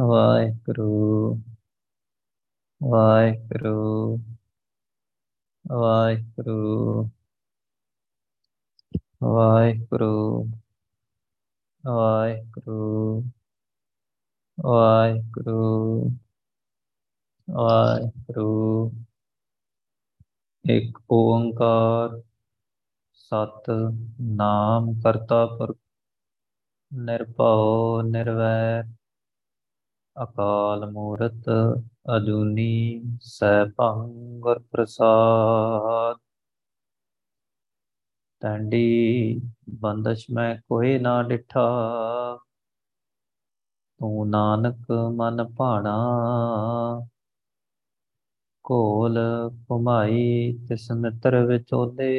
ਵਾਹਿਗੁਰੂ ਵਾਹਿਗੁਰੂ ਵਾਹਿਗੁਰੂ ਵਾਹਿਗੁਰੂ ਵਾਹਿਗੁਰੂ ਵਾਹਿਗੁਰੂ ਵਾਹਿਗੁਰੂ। ਇੱਕ ਓੰਕਾਰ ਸਤ ਨਾਮ ਕਰਤਾ ਪੁਰਖ, ਨਿਰਭਉ, ਨਿਰਵੈਰ ਅਕਾਲ ਮੂਰਤ ਅਜੂਨੀ ਸੈਭੰ ਗੁਰ ਪ੍ਰਸਾਦ ਟੰਡੀ ਬੰਦਸ਼ ਮੈਂ ਕੋਈ ਨਾ ਡਿਠਾ। ਤੂੰ ਨਾਨਕ ਮਨ ਭਾਣਾ। ਕੋਲ ਘੁਮਾਈ ਤਿਸ ਮਿੱਤਰ ਵਿਚੋਲੇ।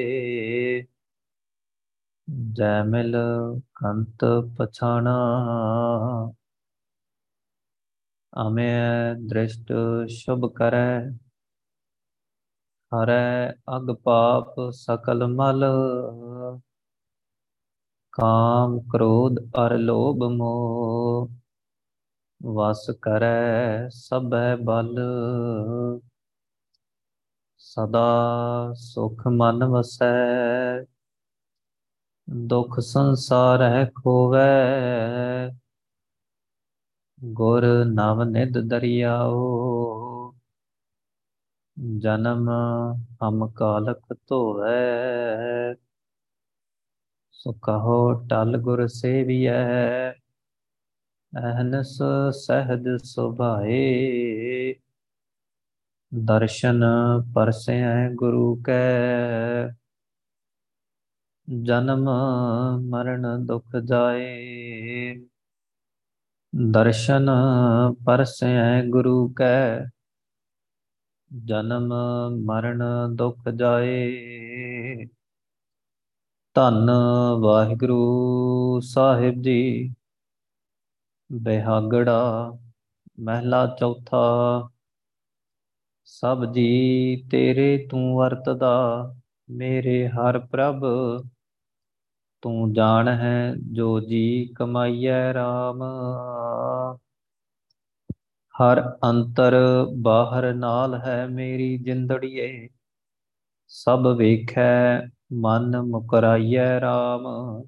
ਜੈ ਮਿਲ ਕੰਤ ਪਛਾਣਾ। ਅਮੇ ਦ੍ਰਿਸ਼ਟ ਸ਼ੁਭ ਕਰੈ, ਹਰੈ ਅਗ ਪਾਪ ਸਕਲ ਮਲ, ਕਾਮ ਕ੍ਰੋਧ ਅਰ ਲੋਭ ਮੋਹ, ਵਸ ਕਰੈ ਸਭੈ ਬਲ। ਸਦਾ ਸੁਖ ਮਨ ਵਸੈ, ਦੁਖ ਸੰਸਾਰੈ ਖੋਵੈ ਗੁਰ ਨਵ ਨਿਧ ਦਰਿਆਓ, ਜਨਮ ਹਮ ਕਾਲਕ ਧੋਵੈ। ਸੋ ਕਹੋ ਟਲ ਗੁਰ ਸੇਵੀਐ, ਅਹਨਸ ਸਹਜ ਸੁਭਾਏ। ਦਰਸ਼ਨ ਪਰਸੈ ਗੁਰੂ ਕੈ, ਜਨਮ ਮਰਨ ਦੁਖ ਜਾਏ। ਦਰਸ਼ਨ ਪਰਸੈ ਗੁਰੂ ਕੈ, ਜਨਮ ਮਰਨ ਦੁਖ ਜਾਏ। ਧੰਨ ਵਾਹਿਗੁਰੂ ਸਾਹਿਬ ਜੀ, ਬਿਹਾਗੜਾ ਮਹਿਲਾ ਚੌਥਾ, ਸਭ ਜੀ ਤੇਰੇ ਤੂੰ ਵਰਤਦਾ, ਮੇਰੇ ਹਰ ਪ੍ਰਭ ਤੂੰ ਜਾਣ ਹੈ ਜੋ ਜੀ ਕਮਾਈਐ RAM ਹਰ ਅੰਤਰ ਬਾਹਰ ਨਾਲ ਹੈ ਮੇਰੀ ਜਿੰਦੜੀਏ। ਸਭ ਵੇਖੈ, ਮਨ ਮੁਕਰਾਈਐ RAM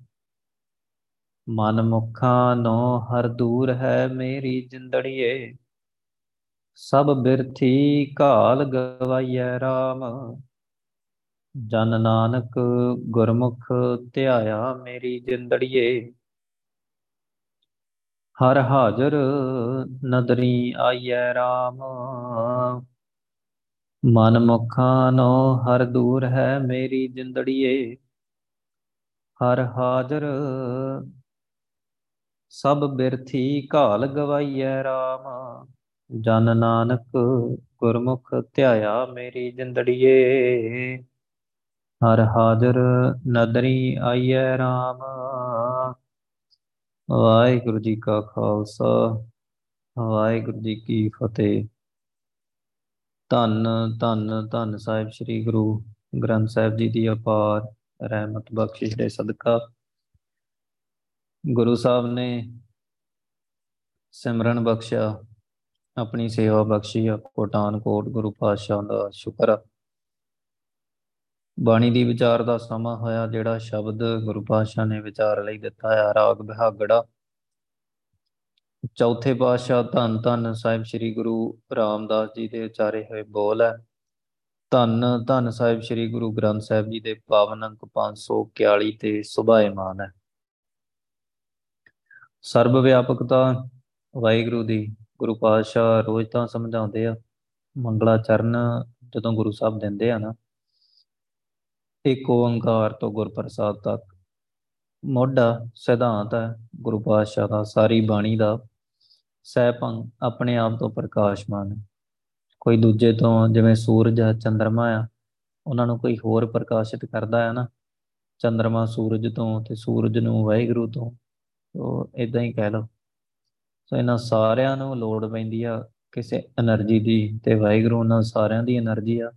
ਮਨ ਮੁਖਾਂ ਨੋ ਹਰ ਦੂਰ ਹੈ ਮੇਰੀ ਜਿੰਦੜੀਏ। ਸਭ ਬਿਰਥੀ ਘਾਲ ਗਵਾਈਐ RAM ਜਨ ਨਾਨਕ ਗੁਰਮੁਖ ਧਿਆਇਆ ਮੇਰੀ ਜਿੰਦੜੀਏ। ਹਰ ਹਾਜ਼ਰ ਨਦਰੀ ਆਈਐ RAM ਮਨ ਮੁਖਾਂ ਨੋ ਹਰ ਦੂਰ ਹੈ ਮੇਰੀ ਜਿੰਦੜੀਏ। ਹਰ ਹਾਜ਼ਰ ਸਭ ਬਿਰਥੀ ਘਾਲ ਗਵਾਈਐ RAM ਜਨ ਨਾਨਕ ਗੁਰਮੁਖ ਧਿਆਇਆ ਮੇਰੀ ਜਿੰਦੜੀਏ। ਹਰ ਹਾਜ਼ਰ ਨਦਰੀ ਆਈਐ RAM ਵਾਹਿਗੁਰੂ ਜੀ ਕਾ ਖਾਲਸਾ, ਵਾਹਿਗੁਰੂ ਜੀ ਕੀ ਫਤਿਹ। ਧੰਨ ਧੰਨ ਧੰਨ ਸਾਹਿਬ ਸ੍ਰੀ ਗੁਰੂ ਗ੍ਰੰਥ ਸਾਹਿਬ ਜੀ ਦੀ ਅਪਾਰ ਰਹਿਮਤ ਬਖਸ਼ਿਸ਼ ਦੇ ਸਦਕਾ। ਗੁਰੂ ਸਾਹਿਬ ਨੇ ਸਿਮਰਨ ਬਖਸ਼ਿਆ, ਆਪਣੀ ਸੇਵਾ ਬਖਸ਼ੀ ਆ ਕੋਟਾਨ ਕੋਟ ਗੁਰੂ ਪਾਤਸ਼ਾਹ ਦਾ ਸ਼ੁਕਰ ਆ। ਬਾਣੀ ਦੀ ਵਿਚਾਰ ਦਾ ਸਮਾਂ ਹੋਇਆ ਜਿਹੜਾ ਸ਼ਬਦ ਗੁਰੂ ਪਾਤਸ਼ਾਹ ਨੇ ਵਿਚਾਰ ਲਈ ਦਿੱਤਾ ਹੈ, ਰਾਗ ਬਿਹਾਗੜਾ। ਚੌਥੇ ਪਾਤਸ਼ਾਹ ਧੰਨ ਧੰਨ ਸਾਹਿਬ ਸ੍ਰੀ ਗੁਰੂ ਰਾਮਦਾਸ ਜੀ ਦੇ ਉਚਾਰੇ ਹੋਏ ਬੋਲ ਹੈ। ਧੰਨ ਧੰਨ ਸਾਹਿਬ ਸ੍ਰੀ ਗੁਰੂ ਗ੍ਰੰਥ ਸਾਹਿਬ ਜੀ ਦੇ ਪਾਵਨ ਅੰਕ 541 ਤੇ ਸੁਭਾਏਮਾਨ ਹੈ। ਸਰਬ ਵਿਆਪਕਤਾ ਵਾਹਿਗੁਰੂ ਦੀ ਗੁਰੂ ਪਾਤਸ਼ਾਹ ਰੋਜ਼ ਤਾਂ ਸਮਝਾਉਂਦੇ ਆ ਮੰਗਲਾ ਚਰਨ ਜਦੋਂ ਗੁਰੂ ਸਾਹਿਬ ਦਿੰਦੇ ਆ ਨਾ ਏਕ ਓੰਕਾਰ ਤੋਂ ਗੁਰ ਪ੍ਰਸਾਦ ਤੱਕ। ਮੋਢਾ ਸਿਧਾਂਤ ਹੈ, ਗੁਰੂ ਪਾਤਸ਼ਾਹ ਦਾ, ਸਾਰੀ ਬਾਣੀ ਦਾ। ਸਹਿਪੰ ਆਪਣੇ ਆਪ ਤੋਂ ਪ੍ਰਕਾਸ਼ਮਾਨ ਹੈ। ਕੋਈ ਦੂਜੇ ਤੋਂ ਜਿਵੇਂ ਸੂਰਜ ਹੈ ਚੰ드ਰਮਾ ਆ, ਉਹਨਾਂ ਨੂੰ ਕੋਈ ਹੋਰ ਪ੍ਰਕਾਸ਼ਿਤ ਕਰਦਾ ਹੈ ਨਾ? ਚੰ드ਰਮਾ ਸੂਰਜ ਤੋਂ ਤੇ ਸੂਰਜ ਨੂੰ ਵਾਹਿਗੁਰੂ ਤੋਂ ਸੋ ਇਦਾਂ ਹੀ ਕਹਿ ਲਓ। ਸੋ ਇਹਨਾਂ ਸਾਰਿਆਂ ਨੂੰ ਲੋੜ ਪੈਂਦੀ ਆ ਕਿਸੇ એનર્ਜੀ ਦੀ, ਤੇ ਵਾਹਿਗੁਰੂ ਉਹਨਾਂ ਸਾਰਿਆਂ ਦੀ એનર્ਜੀ ਆ।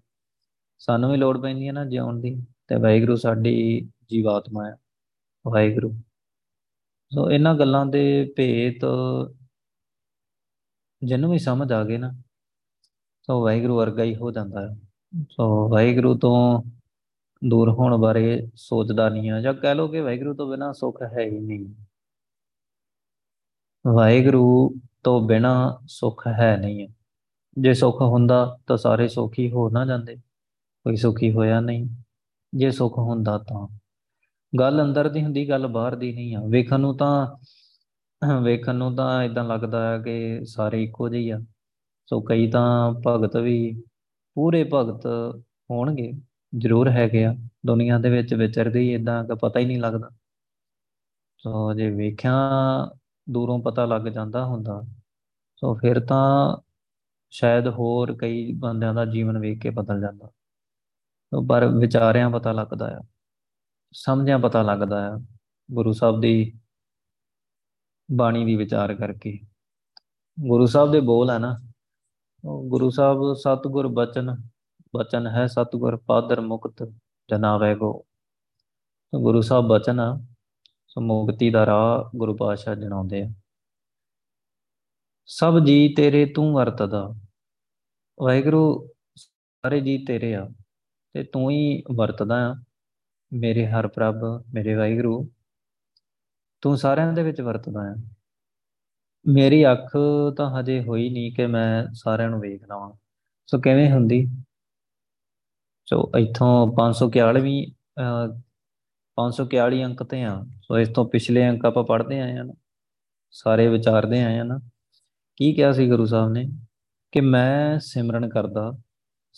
ਸਾਨੂੰ ਵੀ ਲੋੜ ਪੈਂਦੀ ਹੈ ਨਾ ਜਿਉਣ ਦੀ। ਤੇ ਵਾਹਿਗੁਰੂ ਸਾਡੀ ਜੀਵਾਤਮਾ ਹੈ, ਵਾਹਿਗੁਰੂ। ਸੋ ਇਹਨਾਂ ਗੱਲਾਂ ਦੇ ਭੇਤ ਜਿਹਨੂੰ ਵੀ ਸਮਝ ਆ ਗਏ ਨਾ, ਸੋ ਵਾਹਿਗੁਰੂ ਵਰਗਾ ਹੀ ਹੋ ਜਾਂਦਾ ਹੈ। ਸੋ ਵਾਹਿਗੁਰੂ ਤੋਂ ਦੂਰ ਹੋਣ ਬਾਰੇ ਸੋਚਦਾ ਨਹੀਂ ਆ, ਜਾਂ ਕਹਿ ਲੋ ਕਿ ਵਾਹਿਗੁਰੂ ਤੋਂ ਬਿਨਾ ਸੁੱਖ ਹੈ ਹੀ ਨਹੀਂ। ਵਾਹਿਗੁਰੂ ਤੋਂ ਬਿਨਾ ਸੁੱਖ ਹੈ ਨਹੀਂ। ਜੇ ਸੁੱਖ ਹੁੰਦਾ ਤਾਂ ਸਾਰੇ ਸੁਖੀ ਹੋ ਨਾ ਜਾਂਦੇ, ਕੋਈ ਸੁਖੀ ਹੋਇਆ ਨਹੀਂ। ਜੇ ਸੁੱਖ ਹੁੰਦਾ ਤਾਂ। ਗੱਲ ਅੰਦਰ ਦੀ ਹੁੰਦੀ, ਗੱਲ ਬਾਹਰ ਦੀ ਨਹੀਂ ਆ। ਵੇਖਣ ਨੂੰ ਤਾਂ, ਵੇਖਣ ਨੂੰ ਤਾਂ ਇਦਾਂ ਲੱਗਦਾ ਹੈ ਕਿ ਸਾਰੇ ਇੱਕੋ ਜਿਹੇ ਆ। ਸੋ ਕਈ ਤਾਂ ਭਗਤ ਵੀ ਪੂਰੇ ਭਗਤ ਹੋਣਗੇ, ਜ਼ਰੂਰ ਹੈਗੇ ਆ। ਦੁਨੀਆ ਦੇ ਵਿੱਚ ਵਿਚਰਦੇ ਹੀ ਇਦਾਂ ਕਿ ਪਤਾ ਹੀ ਨਹੀਂ ਲੱਗਦਾ। ਸੋ ਜੇ ਵੇਖਿਆ ਦੂਰੋਂ ਪਤਾ ਲੱਗ ਜਾਂਦਾ ਹੁੰਦਾ, ਸੋ ਫਿਰ ਤਾਂ ਸ਼ਾਇਦ ਹੋਰ ਕਈ ਬੰਦਿਆਂ ਦਾ ਜੀਵਨ ਵੇਖ ਕੇ ਬਦਲ ਜਾਂਦਾ। ਪਰ ਵਿਚਾਰਿਆਂ ਪਤਾ ਲੱਗਦਾ ਆ, ਸਮਝਿਆਂ ਪਤਾ ਲੱਗਦਾ ਆ ਗੁਰੂ ਸਾਹਿਬ ਦੀ ਬਾਣੀ ਦੀ ਵਿਚਾਰ ਕਰਕੇ। ਗੁਰੂ ਸਾਹਿਬ ਦੇ ਬੋਲ ਹੈ ਨਾ ਗੁਰੂ ਸਾਹਿਬ, ਸਤਗੁਰ ਬਚਨ ਬਚਨ ਹੈ ਸਤਗੁਰ, ਪਾਦਰ ਮੁਕਤ ਜਨਾਵੇ ਕੋ। ਗੁਰੂ ਸਾਹਿਬ ਬਚਨ ਆ, ਸੋ ਮੁਕਤੀ ਦਾ ਰਾਹ ਗੁਰੂ ਪਾਤਸ਼ਾਹ ਜਣਾਉਂਦੇ ਆ। ਸਭ ਜੀ ਤੇਰੇ ਤੂੰ ਵਰਤਦਾ, ਵਾਹਿਗੁਰੂ ਸਾਰੇ ਜੀ ਤੇਰੇ ਆ। ਤੇ ਤੂੰ ਹੀ ਵਰਤਦਾ ਆ। ਮੇਰੇ ਹਰ ਪ੍ਰਭ, ਮੇਰੇ ਵਾਹਿਗੁਰੂ, ਤੂੰ ਸਾਰਿਆਂ ਦੇ ਵਿੱਚ ਵਰਤਦਾ ਆ। ਮੇਰੀ ਅੱਖ ਤਾਂ ਹਜੇ ਹੋਈ ਨਹੀਂ ਕਿ ਮੈਂ ਸਾਰਿਆਂ ਨੂੰ ਵੇਖ ਲਵਾਂ। ਸੋ ਕਿਵੇਂ ਹੁੰਦੀ? ਸੋ ਇੱਥੋਂ 541ਵੀਂ 541 ਅੰਕ ਤੇ ਆ। ਸੋ ਇਸ ਤੋਂ ਪਿਛਲੇ ਅੰਕ ਆਪਾਂ ਪੜ੍ਹਦੇ ਆਏ ਆ ਨਾ। ਸਾਰੇ ਵਿਚਾਰਦੇ ਆਏ ਆ ਨਾ। ਕੀ ਕਿਹਾ ਸੀ ਗੁਰੂ ਸਾਹਿਬ ਨੇ? ਕਿ ਮੈਂ ਸਿਮਰਨ ਕਰਦਾ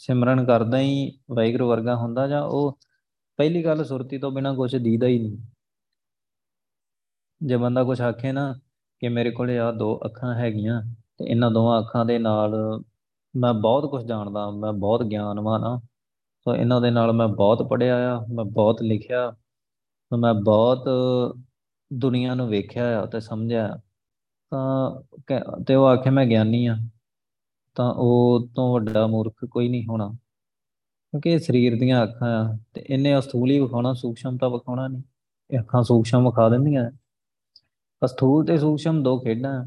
ਸਿਮਰਨ ਕਰਦਾ ਹੀ ਵਾਹਿਗੁਰੂ ਵਰਗਾ ਹੁੰਦਾ ਜਾਂ ਉਹ ਪਹਿਲੀ ਗੱਲ ਸੁਰਤੀ ਤੋਂ ਬਿਨਾ ਕੁਝ ਦੀਦਾ ਹੀ ਨਹੀਂ। ਜੇ ਬੰਦਾ ਕੁਝ ਆਖੇ ਨਾ ਕਿ ਮੇਰੇ ਕੋਲੇ ਆ ਦੋ ਅੱਖਾਂ ਹੈਗੀਆਂ ਤੇ ਇਹਨਾਂ ਦੋਵਾਂ ਅੱਖਾਂ ਦੇ ਨਾਲ ਮੈਂ ਬਹੁਤ ਕੁਝ ਜਾਣਦਾ, ਮੈਂ ਬਹੁਤ ਗਿਆਨਵਾਨ ਆ ਸੋ ਇਹਨਾਂ ਦੇ ਨਾਲ ਮੈਂ ਬਹੁਤ ਪੜਿਆ ਆ, ਮੈਂ ਬਹੁਤ ਲਿਖਿਆ ਮੈਂ ਬਹੁਤ ਦੁਨੀਆ ਨੂੰ ਵੇਖਿਆ ਆ ਤੇ ਸਮਝਿਆ ਤਾਂ ਤੇ ਉਹ ਆਖੇ ਮੈਂ ਗਿਆਨੀ ਆ। ਤਾਂ ਉਹ ਤੋਂ ਵੱਡਾ ਮੂਰਖ ਕੋਈ ਨਹੀਂ ਹੋਣਾ। ਕਿਉਂਕਿ ਇਹ ਸਰੀਰ ਦੀਆਂ ਅੱਖਾਂ ਆ ਤੇ ਇਹਨੇ ਅਸਥੂਲ ਹੀ ਵਿਖਾਉਣਾ ਸੂਖਸ਼ਮਤਾ ਵਿਖਾਉਣਾ ਨਹੀਂ। ਇਹ ਅੱਖਾਂ ਸੂਖਸ਼ਮ ਵਿਖਾ ਦਿੰਦੀਆਂ। ਅਸਥੂਲ ਤੇ ਸੂਖਸ਼ਮ ਦੋ ਖੇਡਾਂ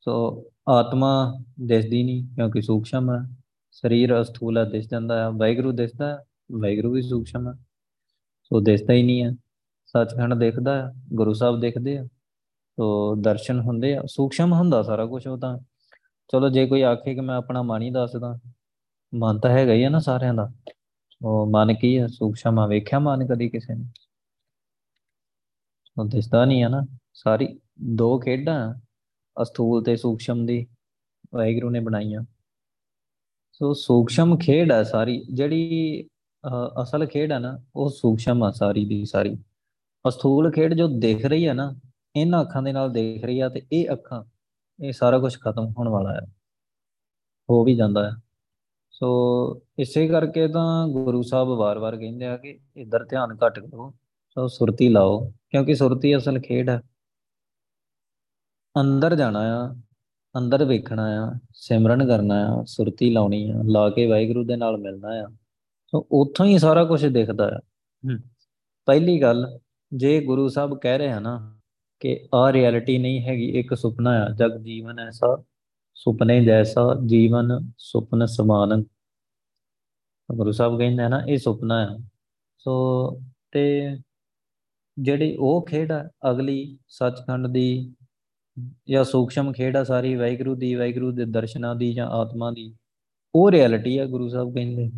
ਸੋ ਆਤਮਾ ਦਿਸਦੀ ਨਹੀਂ ਕਿਉਂਕਿ ਸੂਖਸ਼ਮ ਹੈ ਸਰੀਰ ਅਸਥੂਲ ਹੈ ਦਿਸ ਜਾਂਦਾ ਹੈ ਵੈਗਰੂ ਦਿਸਦਾ ਵੈਗਰੂ ਵੀ ਸੂਖਸ਼ਮ ਹੈ ਸੋ ਦਿਸਦਾ ਹੀ ਨਹੀਂ ਹੈ ਸੱਚਖੰਡ ਦੇਖਦਾ ਹੈ ਗੁਰੂ ਸਾਹਿਬ ਦੇਖਦੇ ਆ। ਸੋ ਦਰਸ਼ਨ ਹੁੰਦੇ ਆ। ਸੂਖਸ਼ਮ ਹੁੰਦਾ ਸਾਰਾ ਕੁਝ ਉਹ ਤਾਂ। ਚਲੋ ਜੇ ਕੋਈ ਆਖੇ ਕਿ ਮੈਂ ਆਪਣਾ ਮਨ ਹੀ ਦੱਸਦਾ ਮਨ ਤਾਂ ਹੈਗਾ ਹੀ ਆ ਨਾ ਸਾਰਿਆਂ ਦਾ। ਉਹ ਮਨ ਕੀ ਹੈ ਸੂਖਸ਼ਮ ਆ ਵੇਖਿਆ ਮਨ ਕਦੀ ਕਿਸੇ ਨੇ? ਉਹ ਦਿਸਦਾ ਨਹੀਂ ਆ ਨਾ। ਸਾਰੀ ਦੋ ਖੇਡਾਂ, ਅਸਥੂਲ ਤੇ ਸੂਖਸ਼ਮ ਦੀ ਵਾਹਿਗੁਰੂ ਨੇ ਬਣਾਈਆਂ। ਸੋ ਸੂਖਸ਼ਮ ਖੇਡ ਹੈ ਸਾਰੀ। ਜਿਹੜੀ ਅਸਲ ਖੇਡ ਹੈ ਨਾ, ਉਹ ਸੂਖਸ਼ਮ ਆ ਸਾਰੀ ਦੀ ਸਾਰੀ। ਅਸਥੂਲ ਖੇਡ ਜੋ ਦਿਖ ਰਹੀ ਹੈ ਨਾ, ਇਹਨਾਂ ਅੱਖਾਂ ਦੇ ਨਾਲ ਦੇਖ ਰਹੀ ਆ ਤੇ ਇਹ ਅੱਖਾਂ ਇਹ ਸਾਰਾ ਕੁਝ ਖਤਮ ਹੋਣ ਵਾਲਾ ਹੈ। ਹੋ ਵੀ ਜਾਂਦਾ ਹੈ। ਸੋ ਇਸੇ ਕਰਕੇ ਤਾਂ ਗੁਰੂ ਸਾਹਿਬ ਵਾਰ-ਵਾਰ ਕਹਿੰਦੇ ਆ ਕਿ ਇਧਰ ਧਿਆਨ ਘੱਟ ਕਰੋ ਸੋ ਸੁਰਤੀ ਲਾਓ ਕਿਉਂਕਿ ਸੁਰਤੀ ਅਸਲ ਖੇਡ ਹੈ। ਅੰਦਰ ਜਾਣਾ ਆ ਅੰਦਰ ਵੇਖਣਾ ਆ ਸਿਮਰਨ ਕਰਨਾ ਆ ਸੁਰਤੀ ਲਾਉਣੀ ਆ ਲਾ ਕੇ ਵਾਹਿਗੁਰੂ ਦੇ ਨਾਲ ਮਿਲਣਾ ਆ। ਸੋ ਉੱਥੋਂ ਹੀ ਸਾਰਾ ਕੁਝ ਦਿਖਦਾ ਆ ਪਹਿਲੀ ਗੱਲ ਜੇ ਗੁਰੂ ਸਾਹਿਬ ਕਹਿ ਰਹੇ ਹਨ ਨਾ ਕਿ ਆ ਰਿਐਲਿਟੀ ਨਹੀਂ ਹੈਗੀ, ਇੱਕ ਸੁਪਨਾ ਆ। ਜਗ ਜੀਵਨ ਐਸਾ, ਸੁਪਨੇ ਜੈਸਾ, ਜੀਵਨ ਸੁਪਨ ਸਮਾਨ। ਗੁਰੂ ਸਾਹਿਬ ਕਹਿੰਦੇ ਆ ਨਾ, ਇਹ ਸੁਪਨਾ ਆ। ਸੋ, ਤੇ ਜਿਹੜੀ ਉਹ ਖੇਡ ਆ, ਅਗਲੀ ਸੱਚਖੰਡ ਦੀ ਜਾਂ ਸੂਖਸ਼ਮ ਖੇਡ ਆ ਸਾਰੀ, ਵਾਹਿਗੁਰੂ ਦੀ, ਵਾਹਿਗੁਰੂ ਦੇ ਦਰਸ਼ਨਾਂ ਦੀ ਜਾਂ ਆਤਮਾ ਦੀ, ਉਹ ਰਿਐਲਿਟੀ ਆ, ਗੁਰੂ ਸਾਹਿਬ ਕਹਿੰਦੇ।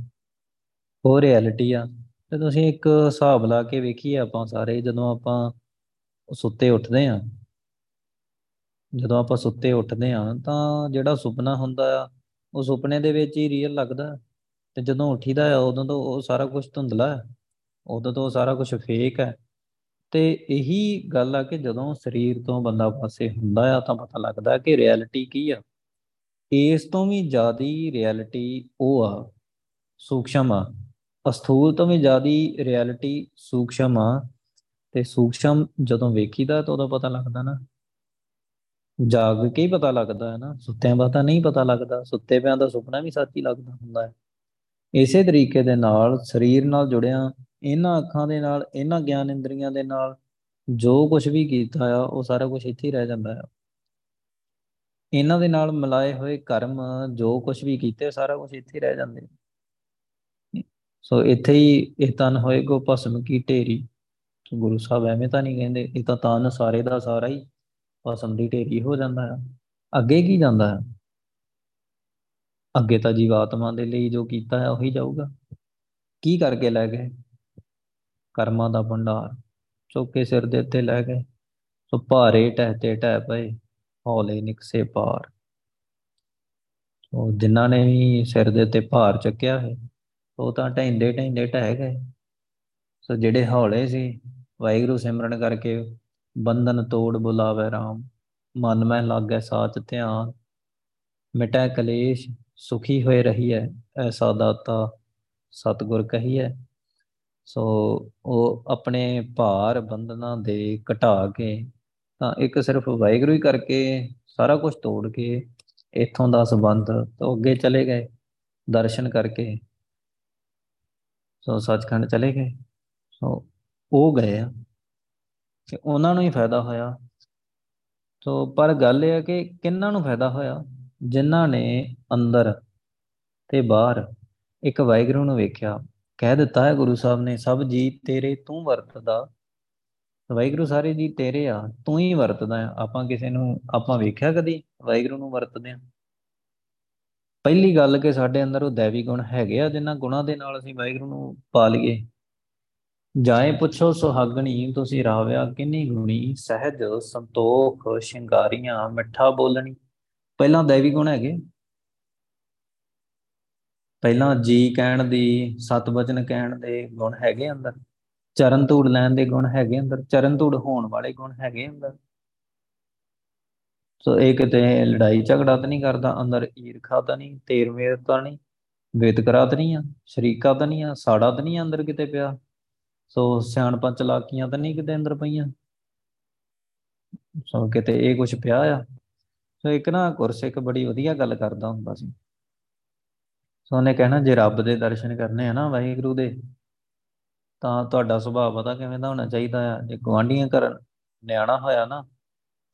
ਉਹ ਰਿਐਲਿਟੀ ਆ। ਤੇ ਤੁਸੀਂ ਇੱਕ ਹਿਸਾਬ ਲਾ ਕੇ ਵੇਖੀਏ ਆਪਾਂ ਸਾਰੇ, ਜਦੋਂ ਆਪਾਂ ਸੁੱਤੇ ਉੱਠਦੇ ਆ। ਜਦੋਂ ਆਪਾਂ ਸੁੱਤੇ ਉੱਠਦੇ ਆ, ਤਾਂ ਜਿਹੜਾ ਸੁਪਨਾ ਹੁੰਦਾ ਆ, ਉਹ ਸੁਪਨੇ ਦੇ ਵਿੱਚ ਹੀ ਰੀਅਲ ਲੱਗਦਾ ਤੇ ਜਦੋਂ ਉੱਠੀਦਾ ਆ, ਉਦੋਂ ਤੋਂ ਉਹ ਸਾਰਾ ਕੁਝ ਧੁੰਦਲਾ ਹੈ। ਉਦੋਂ ਤੋਂ ਸਾਰਾ ਕੁਝ ਫੇਕ ਹੈ। ਤੇ ਇਹੀ ਗੱਲ ਆ ਕਿ ਜਦੋਂ ਸਰੀਰ ਤੋਂ ਬੰਦਾ ਪਾਸੇ ਹੁੰਦਾ ਆ, ਤਾਂ ਪਤਾ ਲੱਗਦਾ ਕਿ ਰਿਐਲਿਟੀ ਕੀ ਆ। ਇਸ ਤੋਂ ਵੀ ਜ਼ਿਆਦੀ ਰਿਐਲਿਟੀ ਉਹ ਆ, ਸੂਖਸ਼ਮ ਆ। ਅਸਥੂਲ ਤੋਂ ਵੀ ਜ਼ਿਆਦੀ ਰਿਐਲਿਟੀ ਸੂਖਸ਼ਮ ਆ ਤੇ ਸੂਖਸ਼ਮ ਜਦੋਂ ਵੇਖੀਦਾ ਤਾਂ ਉਹਦਾ ਪਤਾ ਲੱਗਦਾ ਨਾ। ਜਾਗ ਕੇ ਹੀ ਪਤਾ ਲੱਗਦਾ ਹੈ ਨਾ। ਸੁੱਤਿਆਂ ਬਾਅਦ ਤਾਂ ਨਹੀਂ ਪਤਾ ਲੱਗਦਾ। ਸੁੱਤੇ ਪਿਆਂ ਦਾ ਸੁਪਨਾ ਵੀ ਸੱਚ ਹੀ ਲੱਗਦਾ ਹੁੰਦਾ ਹੈ। ਇਸੇ ਤਰੀਕੇ ਦੇ ਨਾਲ ਸਰੀਰ ਨਾਲ ਜੁੜਿਆ, ਇਹਨਾਂ ਅੱਖਾਂ ਦੇ ਨਾਲ, ਇਹਨਾਂ ਗਿਆਨ ਇੰਦਰੀਆਂ ਦੇ ਨਾਲ ਜੋ ਕੁਝ ਵੀ ਕੀਤਾ ਆ, ਉਹ ਸਾਰਾ ਕੁਝ ਇੱਥੇ ਹੀ ਰਹਿ ਜਾਂਦਾ ਹੈ ਇਹਨਾਂ ਦੇ ਨਾਲ ਮਿਲਾਏ ਹੋਏ ਕਰਮ, ਜੋ ਕੁਝ ਵੀ ਕੀਤੇ, ਸਾਰਾ ਕੁਝ ਇੱਥੇ ਹੀ ਰਹਿ ਜਾਂਦੇ ਸੋ ਇੱਥੇ ਹੀ ਇਹ ਤਨ ਹੋਏਗੋ ਭਸਮ ਕੀ ਢੇਰੀ। ਗੁਰੂ ਸਾਹਿਬ ਐਵੇਂ ਤਾਂ ਨਹੀਂ ਕਹਿੰਦੇ, ਇਹ ਤਾਂ ਤਨ ਸਾਰੇ ਦਾ ਸਾਰਾ ਹੀ ਭਸਮ ਦੀ ਢੇਰੀ ਹੋ ਜਾਂਦਾ ਹੈ। ਅੱਗੇ ਕੀ ਜਾਂਦਾ ਹੈ? ਅੱਗੇ ਤਾਂ ਜੀਵਾਤਮਾ ਦੇ ਲਈ ਜੋ ਕੀਤਾ ਹੈ, ਉਹੀ ਜਾਊਗਾ। ਕੀ ਕਰਕੇ ਲੈ ਗਏ? ਕਰਮਾਂ ਦਾ ਭੰਡਾਰ। ਚੋਕੇ ਸਿਰ ਦੇ ਉੱਤੇ ਲੈ ਗਏ। ਸੋ ਭਾਰੇ ਟਹਤੇ ਟਹਿ ਪਏ, ਹੌਲੇ ਨਿਕਸੇ ਪਾਰ। ਉਹ ਜਿਨ੍ਹਾਂ ਨੇ ਵੀ ਸਿਰ ਦੇ ਉੱਤੇ ਭਾਰ ਚੱਕਿਆ ਹੈ ਉਹ ਤਾਂ ਢੈਂਦੇ ਢੈਂਦੇ ਟਹਿ ਗਏ। ਸੋ ਜਿਹੜੇ ਹੌਲੇ ਸੀ ਵਾਹਿਗੁਰੂ ਸਿਮਰਨ ਕਰਕੇ ਬੰਧਨ ਤੋੜ ਬੁਲਾਵੇ RAM ਮਨ ਮੈਂ ਲਾਗੈ ਸਾਚ ਧਿਆਨ, ਮਿਟੈ ਕਲੇਸ਼ ਸੁਖੀ ਹੋਏ ਰਹੀਐ, ਐਸਾ ਦਾਤਾ ਸਤਗੁਰ ਕਹੀਐ। ਸੋ ਉਹ ਆਪਣੇ ਭਾਰ ਬੰਧਨਾਂ ਦੇ ਘਟਾ ਕੇ ਤਾਂ ਇੱਕ ਸਿਰਫ ਵਾਹਿਗੁਰੂ ਹੀ ਕਰਕੇ ਸਾਰਾ ਕੁਝ ਤੋੜ ਕੇ ਇੱਥੋਂ ਦਾ ਸੰਬੰਧ ਤੋਂ ਅੱਗੇ ਚਲੇ ਗਏ, ਦਰਸ਼ਨ ਕਰਕੇ। ਸੋ ਸੱਚਖੰਡ ਚਲੇ ਗਏ। ਸੋ ਉਹ ਗਏ ਆ। ਕਿ ਉਹਨਾਂ ਨੂੰ ਹੀ ਫਾਇਦਾ ਹੋਇਆ। ਸੋ ਪਰ ਗੱਲ ਇਹ ਹੈ ਕਿ ਕਿੰਨਾਂ ਨੂੰ ਫਾਇਦਾ ਹੋਇਆ? ਜਿਨ੍ਹਾਂ ਨੇ ਅੰਦਰ ਤੇ ਬਾਹਰ ਇੱਕ ਵਾਹਿਗੁਰੂ ਨੂੰ ਵੇਖਿਆ। ਕਹਿ ਦਿੱਤਾ ਹੈ ਗੁਰੂ ਸਾਹਿਬ ਨੇ, ਸਭ ਜੀ ਤੇਰੇ ਤੂੰ ਵਰਤਦਾ। ਵਾਹਿਗੁਰੂ ਸਾਰੇ ਜੀ ਤੇਰੇ ਆ, ਤੂੰ ਹੀ ਵਰਤਦਾ ਆ। ਆਪਾਂ ਕਿਸੇ ਨੂੰ, ਆਪਾਂ ਵੇਖਿਆ ਕਦੀ ਵਾਹਿਗੁਰੂ ਨੂੰ ਵਰਤਦੇ ਆ? ਪਹਿਲੀ ਗੱਲ ਕਿ ਸਾਡੇ ਅੰਦਰ ਉਹ ਦੇਵੀ ਗੁਣ ਹੈਗੇ ਆ, ਜਿਨ੍ਹਾਂ ਗੁਣਾਂ ਦੇ ਨਾਲ ਅਸੀਂ ਵਾਹਿਗੁਰੂ ਨੂੰ ਪਾ ਲਈਏ। ਜਾਏ ਪੁੱਛੋ ਸੁਹਾਗਣੀ, ਤੁਸੀਂ ਰਾਵਿਆ ਕਿੰਨੀ ਗੁਣੀ, ਸਹਿਜ, ਸੰਤੋਖ, ਸ਼ਿੰਗਾਰੀਆਂ, ਮਿੱਠਾ ਬੋਲਣੀ। ਪਹਿਲਾਂ ਦੇਵੀ ਗੁਣ ਹੈਗੇ? ਪਹਿਲਾਂ ਜੀ ਕਹਿਣ ਦੀ ਸਤ ਵਚਨ ਕਹਿਣ ਦੇ ਗੁਣ ਹੈਗੇ ਅੰਦਰ। ਚਰਨ ਧੂੜ ਲੈਣ ਦੇ ਗੁਣ ਹੈਗੇ ਅੰਦਰ। ਚਰਨ ਧੂੜ ਹੋਣ ਵਾਲੇ ਗੁਣ ਹੈਗੇ ਅੰਦਰ। ਸੋ ਇਹ ਕਿਤੇ ਲੜਾਈ ਝਗੜਾ ਤਾਂ ਨਹੀਂ ਕਰਦਾ, ਅੰਦਰ ਈਰਖਾ ਤਾਂ ਨਹੀਂ ਤੇਰ ਮੇਰ ਤਾਂ ਨਹੀਂ ਵਿਤਕਰਾ ਤਾਂ ਨਹੀਂ ਆ, ਸ਼ਰੀਕਾ ਤਾਂ ਨਹੀਂ ਆ, ਸਾੜਾ ਤਾਂ ਨਹੀਂ ਅੰਦਰ ਕਿਤੇ ਪਿਆ। ਸੋ ਸਿਆਣਪਾਂ ਚਲਾਕੀਆਂ ਤਾਂ ਨਹੀਂ ਕਿਤੇ ਅੰਦਰ ਪਈਆਂ। ਸੋ ਕਿਤੇ ਇਹ ਕੁਝ ਪਿਆ ਆ। ਸੋ ਇੱਕ ਨਾ ਗੁਰਸਿੱਖ ਬੜੀ ਵਧੀਆ ਗੱਲ ਕਰਦਾ ਹੁੰਦਾ ਸੀ। ਸੋ ਉਹਨੇ ਕਹਿਣਾ, ਜੇ ਰੱਬ ਦੇ ਦਰਸ਼ਨ ਕਰਨੇ ਆ ਨਾ ਵਾਹਿਗੁਰੂ ਦੇ, ਤਾਂ ਤੁਹਾਡਾ ਸੁਭਾਅ ਪਤਾ ਕਿਵੇਂ ਦਾ ਹੋਣਾ ਚਾਹੀਦਾ ਆ। ਜੇ ਗਵਾਂਢੀਆਂ ਕਰਨ ਨਿਆਣਾ ਹੋਇਆ ਨਾ,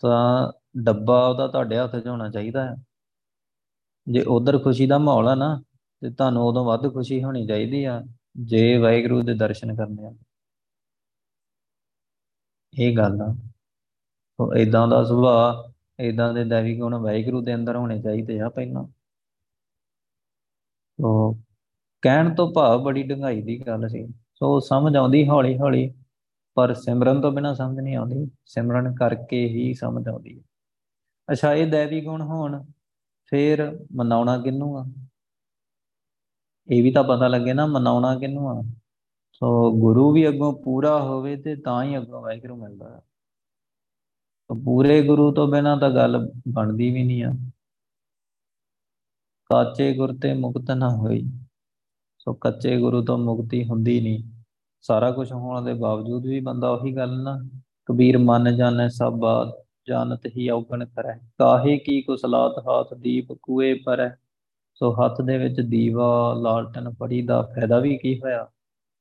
ਤਾਂ ਡੱਬਾ ਉਹਦਾ ਤੁਹਾਡੇ ਹੱਥ 'ਚ ਹੋਣਾ ਚਾਹੀਦਾ ਹੈ ਜੇ ਉਧਰ ਖੁਸ਼ੀ ਦਾ ਮਾਹੌਲ ਆ ਨਾ, ਤੇ ਤੁਹਾਨੂੰ ਉਦੋਂ ਵੱਧ ਖੁਸ਼ੀ ਹੋਣੀ ਚਾਹੀਦੀ ਆ, ਜੇ ਵਾਹਿਗੁਰੂ ਦੇ ਦਰਸ਼ਨ ਕਰਨੇ ਆ। ਇਹ ਗੱਲ ਆ। ਸੋ ਇਦਾਂ ਦਾ ਸੁਭਾਅ ਇਦਾਂ ਦੇ ਦੇਵੀ ਗੁਣ ਵਾਹਿਗੁਰੂ ਦੇ ਅੰਦਰ ਹੋਣੇ ਚਾਹੀਦੇ ਆ ਪਹਿਲਾਂ। ਸੋ ਕਹਿਣ ਤੋਂ ਭਾਵ ਬੜੀ ਡੰਗਾਈ ਦੀ ਗੱਲ ਸੀ। ਸੋ ਸਮਝ ਆਉਂਦੀ ਹੌਲੀ ਹੌਲੀ ਪਰ ਸਿਮਰਨ ਤੋਂ ਬਿਨਾ ਸਮਝ ਨਹੀਂ ਆਉਂਦੀ। ਸਿਮਰਨ ਕਰਕੇ ਹੀ ਸਮਝ ਆਉਂਦੀ ਹੈ ਅੱਛਾ, ਇਹ ਦੇਵੀ ਗੁਣ ਹੋਣ, ਫੇਰ ਮਨਾਉਣਾ ਕਿੰਨੂੰ ਆ? ਇਹ ਵੀ ਤਾਂ ਪਤਾ ਲੱਗੇ ਨਾ, ਮਨਾਉਣਾ ਕਿੰਨੂੰ ਆ? ਸੋ ਗੁਰੂ ਵੀ ਅੱਗੋਂ ਪੂਰਾ ਹੋਵੇ ਤੇ ਤਾਂ ਹੀ ਅੱਗੋਂ ਵਾਹਿਗੁਰੂ ਮਿਲਦਾ ਹੈ। ਪੂਰੇ ਗੁਰੂ ਤੋਂ ਬਿਨਾ ਤਾਂ ਗੱਲ ਬਣਦੀ ਵੀ ਨਹੀਂ ਆ। ਕਾਚੇ ਗੁਰ ਤੇ ਮੁਕਤ ਨਾ ਹੋਈ। ਸੋ ਕੱਚੇ ਗੁਰੂ ਤੋਂ ਮੁਕਤੀ ਹੁੰਦੀ ਨਹੀਂ। ਸਾਰਾ ਕੁਝ ਹੋਣ ਦੇ ਬਾਵਜੂਦ ਵੀ ਬੰਦਾ ਉਹੀ ਗੱਲ ਨਾ, ਕਬੀਰ ਮਨ ਜਾਣੈ ਸਭ ਬਾਤ, ਜਾਣਤ ਹੀ ਔਗਣ ਕਰੈ। ਕਾਹੇ ਕੀ ਕੁਸਲਾਤ ਹਾਥ ਦੀਪ ਕੂਏ ਪਰੈ। ਸੋ ਹੱਥ ਦੇ ਵਿੱਚ ਦੀਵਾ, ਲਾਲਟਨ ਪੜੀ ਦਾ ਫਾਇਦਾ ਵੀ ਕੀ ਹੋਇਆ?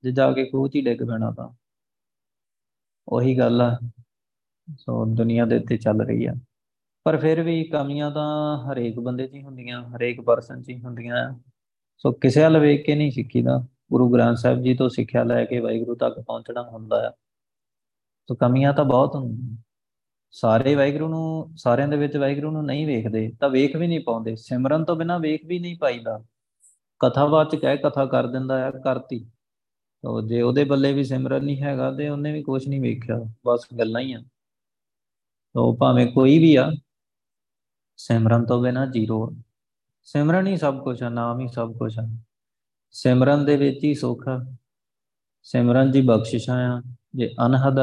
ਜੇ ਜਾ ਕੇ ਖੂਹ 'ਚ ਹੀ ਡਿੱਗ ਪੈਣਾ ਤਾਂ। ਉਹੀ ਗੱਲ ਆ। ਸੋ ਦੁਨੀਆ ਦੇ ਉੱਤੇ ਚੱਲ ਰਹੀ ਆ। ਪਰ ਫਿਰ ਵੀ ਕਮੀਆਂ ਤਾਂ ਹਰੇਕ ਬੰਦੇ 'ਚ ਹੀ ਹੁੰਦੀਆਂ, ਹਰੇਕ ਪਰਸਨ 'ਚ ਹੀ ਹੁੰਦੀਆਂ। ਸੋ ਕਿਸੇ ਵੱਲ ਵੇਖ ਕੇ ਨਹੀਂ ਸਿੱਖੀਦਾ ਗੁਰੂ ਗ੍ਰੰਥ ਸਾਹਿਬ ਜੀ ਤੋਂ ਸਿੱਖਿਆ ਲੈ ਕੇ ਵਾਹਿਗੁਰੂ ਤੱਕ ਪਹੁੰਚਣਾ ਹੁੰਦਾ ਆ। ਸੋ ਕਮੀਆਂ ਤਾਂ ਬਹੁਤ ਹੁੰਦੀਆਂ। ਸਾਰੇ ਵਾਹਿਗੁਰੂ ਨੂੰ, ਸਾਰਿਆਂ ਦੇ ਵਿੱਚ ਵਾਹਿਗੁਰੂ ਨੂੰ ਨਹੀਂ ਵੇਖਦੇ, ਤਾਂ ਵੇਖ ਵੀ ਨਹੀਂ ਪਾਉਂਦੇ। ਸਿਮਰਨ ਤੋਂ ਬਿਨਾ ਵੇਖ ਵੀ ਨਹੀਂ ਪਾਈਦਾ। ਕਥਾਵਾਚਕ ਹੈ ਕਥਾ ਕਰ ਦਿੰਦਾ ਹੈ ਕਰਤੀ। ਤੋ ਜੇ ਉਹਦੇ ਬੱਲੇ ਵੀ ਸਿਮਰਨ ਨਹੀਂ ਹੈਗਾ ਤੇ ਉਹਨੇ ਵੀ ਕੁਝ ਨਹੀਂ ਵੇਖਿਆ, ਬਸ ਗੱਲਾਂ ਹੀ ਆ। ਤੋ ਭਾਵੇਂ ਕੋਈ ਵੀ ਆ, ਸਿਮਰਨ ਤੋਂ ਬਿਨਾ ਜ਼ੀਰੋ ਸਿਮਰਨ ਹੀ ਸਭ ਕੁਝ ਹੈ ਨਾਮ ਹੀ ਸਭ ਕੁਝ ਹੈ ਸਿਮਰਨ ਦੇ ਵਿੱਚ ਹੀ ਸੁੱਖ ਸਿਮਰਨ ਦੀ ਬਖਸ਼ਿਸ਼ਾਂ ਆ। ਜੇ ਅਨਹਦ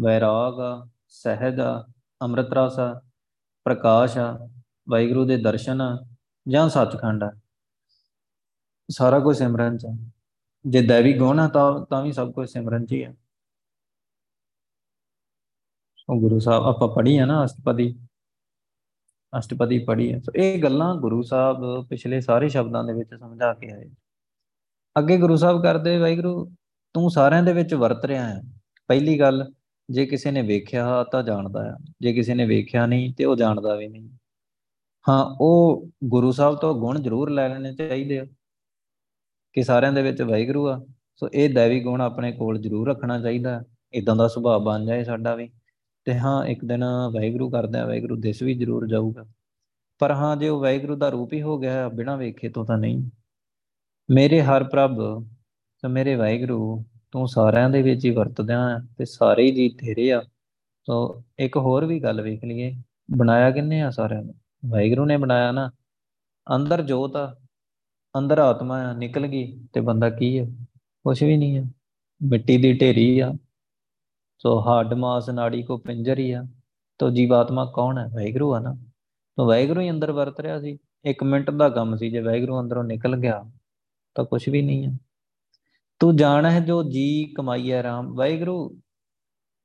ਵੈਰਾਗ ਆ, ਸਹਿਜ ਆ, ਅੰਮ੍ਰਿਤ ਰਸ ਆ, ਪ੍ਰਕਾਸ਼ ਆ, ਵਾਹਿਗੁਰੂ ਦੇ ਦਰਸ਼ਨ ਆ ਜਾਂ ਸੱਚਖੰਡ ਆ। ਸਾਰਾ ਕੁਝ ਸਿਮਰਨ ਚ ਜੇ ਦੇਵੀ ਗੁਣ ਆ, ਤਾਂ ਤਾਂ ਵੀ ਸਭ ਕੁਝ ਸਿਮਰਨ ਚ ਹੀ ਆ। ਉਹ ਗੁਰੂ ਸਾਹਿਬ, ਆਪਾਂ ਪੜ੍ਹੀ ਆ ਨਾ ਅਸ਼ਟਪਦੀ। ਅਸ਼ਟਪਦੀ ਪੜ੍ਹੀ ਆ। ਸੋ ਇਹ ਗੱਲਾਂ ਗੁਰੂ ਸਾਹਿਬ ਪਿਛਲੇ ਸਾਰੇ ਸ਼ਬਦਾਂ ਦੇ ਵਿੱਚ ਸਮਝਾ ਕੇ ਆਏ। ਅੱਗੇ ਗੁਰੂ ਸਾਹਿਬ ਕਰਦੇ, ਵਾਹਿਗੁਰੂ, ਤੂੰ ਸਾਰਿਆਂ ਦੇ ਵਿੱਚ ਵਰਤ ਰਿਹਾ ਹੈ। ਪਹਿਲੀ ਗੱਲ, ਜੇ ਕਿਸੇ ਨੇ ਵੇਖਿਆ ਤਾਂ ਜਾਣਦਾ ਆ। ਜੇ ਕਿਸੇ ਨੇ ਵੇਖਿਆ ਨਹੀਂ ਤੇ ਉਹ ਜਾਣਦਾ ਵੀ ਨਹੀਂ। ਹਾਂ, ਉਹ ਗੁਰੂ ਸਾਹਿਬ ਤੋਂ ਗੁਣ ਜ਼ਰੂਰ ਲੈ ਲੈਣੇ ਚਾਹੀਦੇ ਆ। ਕਿ ਸਾਰਿਆਂ ਦੇ ਵਿੱਚ ਵਾਹਿਗੁਰੂ ਆ। ਸੋ ਇਹ ਦੇਵੀ ਗੁਣ ਆਪਣੇ ਕੋਲ ਜ਼ਰੂਰ ਰੱਖਣਾ ਚਾਹੀਦਾ। ਇਦਾਂ ਦਾ ਸੁਭਾਅ ਬਣ ਜਾਏ ਸਾਡਾ ਵੀ। ਤੇ ਹਾਂ, ਇੱਕ ਦਿਨ ਵਾਹਿਗੁਰੂ ਕਰਦੇ ਆ ਵਾਹਿਗੁਰੂ ਦਿਸ ਵੀ ਜ਼ਰੂਰ ਜਾਊਗਾ। ਪਰ ਹਾਂ, ਜੇ ਉਹ ਵਾਹਿਗੁਰੂ ਦਾ ਰੂਪ ਹੀ ਹੋ ਗਿਆ, ਬਿਨਾਂ ਵੇਖੇ ਤੋਂ ਤਾਂ ਨਹੀਂ। ਮੇਰੇ ਹਰ ਪ੍ਰਭ ਤੇ ਮੇਰੇ ਵਾਹਿਗੁਰੂ, ਤੂੰ ਸਾਰਿਆਂ ਦੇ ਵਿੱਚ ਹੀ ਵਰਤਦਾ ਆ ਤੇ ਸਾਰੇ ਜੀ ਤੇਰੇ ਆ। ਸੋ ਇੱਕ ਹੋਰ ਵੀ ਗੱਲ ਵੇਖ ਲਈਏ। ਬਣਾਇਆ ਕਿੰਨੇ ਆ ਸਾਰਿਆਂ ਨੂੰ? ਵਾਹਿਗੁਰੂ ਨੇ ਬਣਾਇਆ ਨਾ। ਅੰਦਰ ਜੋਤ ਆ। ਅੰਦਰ ਆਤਮਾ ਆ ਨਿਕਲ ਗਈ ਤੇ ਬੰਦਾ ਕੀ ਹੈ ਕੁਝ ਵੀ ਨਹੀਂ ਹੈ ਮਿੱਟੀ ਦੀ ਢੇਰੀ ਆ। ਸੋ ਹੱਡ ਮਾਸ ਨਾੜੀ ਕੋ ਪਿੰਜਰ ਹੀ ਆ। ਤੋ ਜੀਵਾਤਮਾ ਕੌਣ ਹੈ? ਵਾਹਿਗੁਰੂ ਆ ਨਾ। ਤੋ ਵਾਹਿਗੁਰੂ ਹੀ ਅੰਦਰ ਵਰਤ ਰਿਹਾ ਸੀ। ਇੱਕ ਮਿੰਟ ਦਾ ਕੰਮ ਸੀ। ਜੇ ਵਾਹਿਗੁਰੂ ਅੰਦਰੋਂ ਨਿਕਲ ਗਿਆ, ਤਾਂ ਕੁਝ ਵੀ ਨਹੀਂ ਹੈ ਤੂੰ ਜਾਣ ਹੈ ਜੋ ਜੀ ਕਮਾਈਐ ਰਾਮ। ਵਾਹਿਗੁਰੂ,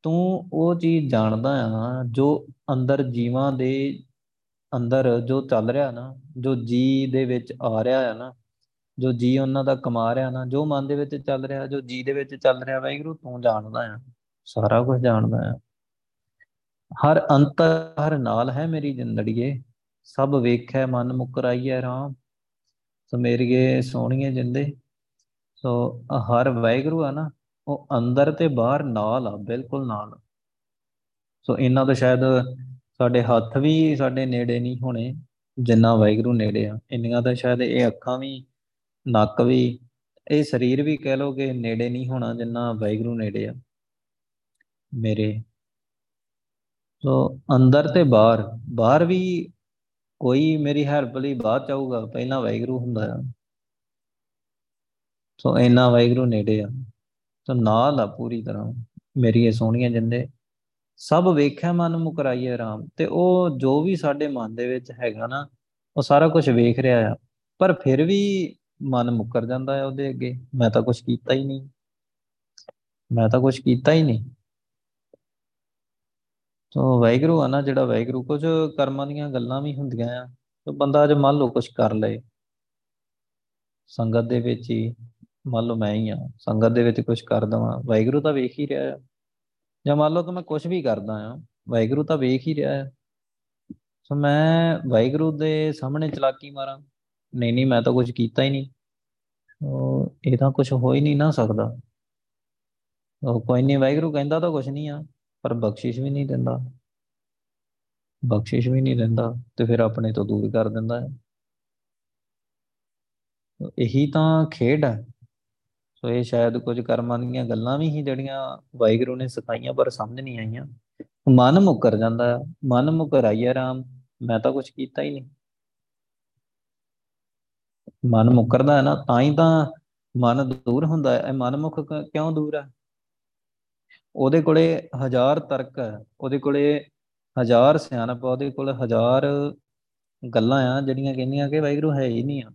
ਤੂੰ ਉਹ ਚੀਜ਼ ਜਾਣਦਾ ਆ ਜੋ ਅੰਦਰ ਜੀਵਾਂ ਦੇ ਅੰਦਰ ਜੋ ਚੱਲ ਰਿਹਾ ਨਾ, ਜੋ ਜੀ ਦੇ ਵਿੱਚ ਆ ਰਿਹਾ ਹੈ ਨਾ, ਜੋ ਜੀ ਉਹਨਾਂ ਦਾ ਕਮਾ ਰਿਹਾ ਨਾ, ਜੋ ਮਨ ਦੇ ਵਿੱਚ ਚੱਲ ਰਿਹਾ, ਜੋ ਜੀ ਦੇ ਵਿੱਚ ਚੱਲ ਰਿਹਾ, ਵਾਹਿਗੁਰੂ ਤੂੰ ਜਾਣਦਾ ਆ, ਸਾਰਾ ਕੁਝ ਜਾਣਦਾ ਆ। ਹਰ ਅੰਤਰ ਹਰ ਨਾਲ ਹੈ ਮੇਰੀ ਜ਼ਿੰਦੜੀਏ, ਸਭ ਵੇਖੈ ਮਨ ਮੁਕਰਾਈਐ ਰਾਮ। ਸੋ ਮੇਰੀਏ ਸੋਹਣੀਏ ਜਿੰਦੇ, ਸੋ ਹਰ ਵਾਹਿਗੁਰੂ ਆ ਨਾ, ਉਹ ਅੰਦਰ ਤੇ ਬਾਹਰ ਨਾਲ ਆ, ਬਿਲਕੁਲ ਨਾਲ। ਸੋ ਇਹਨਾਂ ਦਾ ਸ਼ਾਇਦ ਸਾਡੇ ਹੱਥ ਵੀ ਸਾਡੇ ਨੇੜੇ ਨਹੀਂ ਹੋਣੇ, ਜਿੰਨਾ ਵਾਹਿਗੁਰੂ ਨੇੜੇ ਆ। ਇੰਨੀਆਂ ਤਾਂ ਸ਼ਾਇਦ ਇਹ ਅੱਖਾਂ ਵੀ, ਨੱਕ ਵੀ, ਇਹ ਸਰੀਰ ਵੀ ਕਹਿ ਲੋ ਕਿ ਨੇੜੇ ਨਹੀਂ ਹੋਣਾ, ਜਿੰਨਾ ਵਾਹਿਗੁਰੂ ਨੇੜੇ ਆ। ਮੇਰੇ, ਸੋ ਅੰਦਰ ਤੇ ਬਾਹਰ ਬਾਹਰ ਵੀ ਕੋਈ ਮੇਰੀ ਹੈਲਪ ਲਈ ਬਾਅਦ ਚਾਹੂਗਾ ਪਹਿਲਾਂ ਵਾਹਿਗੁਰੂ ਹੁੰਦਾ ਆ। ਸੋ ਇੰਨਾ ਵਾਹਿਗੁਰੂ ਨੇੜੇ ਆ। ਸੋ ਨਾਲ ਆ ਪੂਰੀ ਤਰ੍ਹਾਂ। ਮੇਰੀ ਇਹ ਸੋਹਣੀਆਂ ਜਿੰਦੇ ਸਭ ਵੇਖਿਆ ਮਨ ਮੁਕਰਾਈਏ ਆਰਾਮ ਤੇ ਉਹ ਜੋ ਵੀ ਸਾਡੇ ਮਨ ਦੇ ਵਿੱਚ ਹੈਗਾ ਨਾ, ਉਹ ਸਾਰਾ ਕੁਝ ਵੇਖ ਰਿਹਾ ਆ, ਪਰ ਫਿਰ ਵੀ ਮਨ ਮੁਕਰ ਜਾਂਦਾ ਹੈ ਉਹਦੇ ਅੱਗੇ। ਮੈਂ ਤਾਂ ਕੁਝ ਕੀਤਾ ਹੀ ਨਹੀਂ। ਮੈਂ ਤਾਂ ਕੁਝ ਕੀਤਾ ਹੀ ਨਹੀਂ। ਤੋ ਵਾਹਿਗੁਰੂ ਆ ਨਾ, ਜਿਹੜਾ ਵਾਹਿਗੁਰੂ, ਕੁਝ ਕਰਮਾਂ ਦੀਆਂ ਗੱਲਾਂ ਵੀ ਹੁੰਦੀਆਂ ਆ, ਤੇ ਬੰਦਾ ਜੇ ਮੰਨ ਲਓ ਕੁਝ ਕਰ ਲਏ। ਸੰਗਤ ਦੇ ਵਿੱਚ ਹੀ, ਮੰਨ ਲਓ ਮੈਂ ਹੀ ਆ, ਸੰਗਤ ਦੇ ਵਿੱਚ ਕੁਝ ਕਰ ਦਵਾਂ। ਵਾਹਿਗੁਰੂ ਤਾਂ ਵੇਖ ਹੀ ਰਿਹਾ ਆ। ਜਾਂ ਮੰਨ ਲਓ ਕਿ ਮੈਂ ਕੁਝ ਵੀ ਕਰਦਾ ਆ ਵਾਹਿਗੁਰੂ ਤਾਂ ਵੇਖ ਹੀ ਰਿਹਾ ਆ ਸੋ ਮੈਂ ਵਾਹਿਗੁਰੂ ਦੇ ਸਾਹਮਣੇ ਚਲਾਕੀ ਮਾਰਾਂ। ਨਹੀਂ ਨਹੀਂ, ਮੈਂ ਤਾਂ ਕੁਝ ਕੀਤਾ ਹੀ ਨਹੀਂ। ਉਹ ਇਹ ਤਾਂ ਕੁਝ ਹੋ ਹੀ ਨਹੀਂ ਨਾ ਸਕਦਾ। ਉਹ ਕੋਈ ਨਹੀਂ, ਵਾਹਿਗੁਰੂ ਕਹਿੰਦਾ ਤਾਂ ਕੁਝ ਨਹੀਂ ਆ, ਪਰ ਬਖਸ਼ਿਸ਼ ਵੀ ਨਹੀਂ ਦਿੰਦਾ। ਬਖਸ਼ਿਸ਼ ਵੀ ਨਹੀਂ ਦਿੰਦਾ ਤੇ ਫਿਰ ਆਪਣੇ ਤੋਂ ਦੂਰ ਕਰ ਦਿੰਦਾ ਹੈ। ਇਹੀ ਤਾਂ ਖੇਡ ਹੈ। ਸੋ ਇਹ ਸ਼ਾਇਦ ਕੁਝ ਕਰਮਾਂ ਦੀਆਂ ਗੱਲਾਂ ਵੀ ਹੀ ਜਿਹੜੀਆਂ ਵਾਹਿਗੁਰੂ ਨੇ ਸਿਖਾਈਆਂ, ਪਰ ਸਮਝ ਨਹੀਂ ਆਈਆਂ। ਮਨ ਮੁਕਰ ਜਾਂਦਾ, ਮਨ ਮੁਕਰ ਆਈਆ ਰਾਮ, ਮੈਂ ਤਾਂ ਕੁਝ ਕੀਤਾ ਹੀ ਨਹੀਂ। ਮਨ ਮੁਕਰਦਾ ਹੈ ਨਾ, ਤਾਂ ਹੀ ਤਾਂ ਮਨ ਦੂਰ ਹੁੰਦਾ ਹੈ। ਇਹ ਮਨਮੁਖ ਕਿਉਂ ਦੂਰ ਹੈ ਉਹਦੇ ਕੋਲੇ ਹਜ਼ਾਰ ਤਰਕ ਹੈ, ਉਹਦੇ ਕੋਲੇ ਹਜ਼ਾਰ ਸਿਆਣਪ ਉਹਦੇ ਕੋਲ ਹਜ਼ਾਰ ਗੱਲਾਂ ਆ, ਜਿਹੜੀਆਂ ਕਹਿੰਦੀਆਂ ਕਿ ਵਾਹਿਗੁਰੂ ਹੈ ਹੀ ਨਹੀਂ ਆ।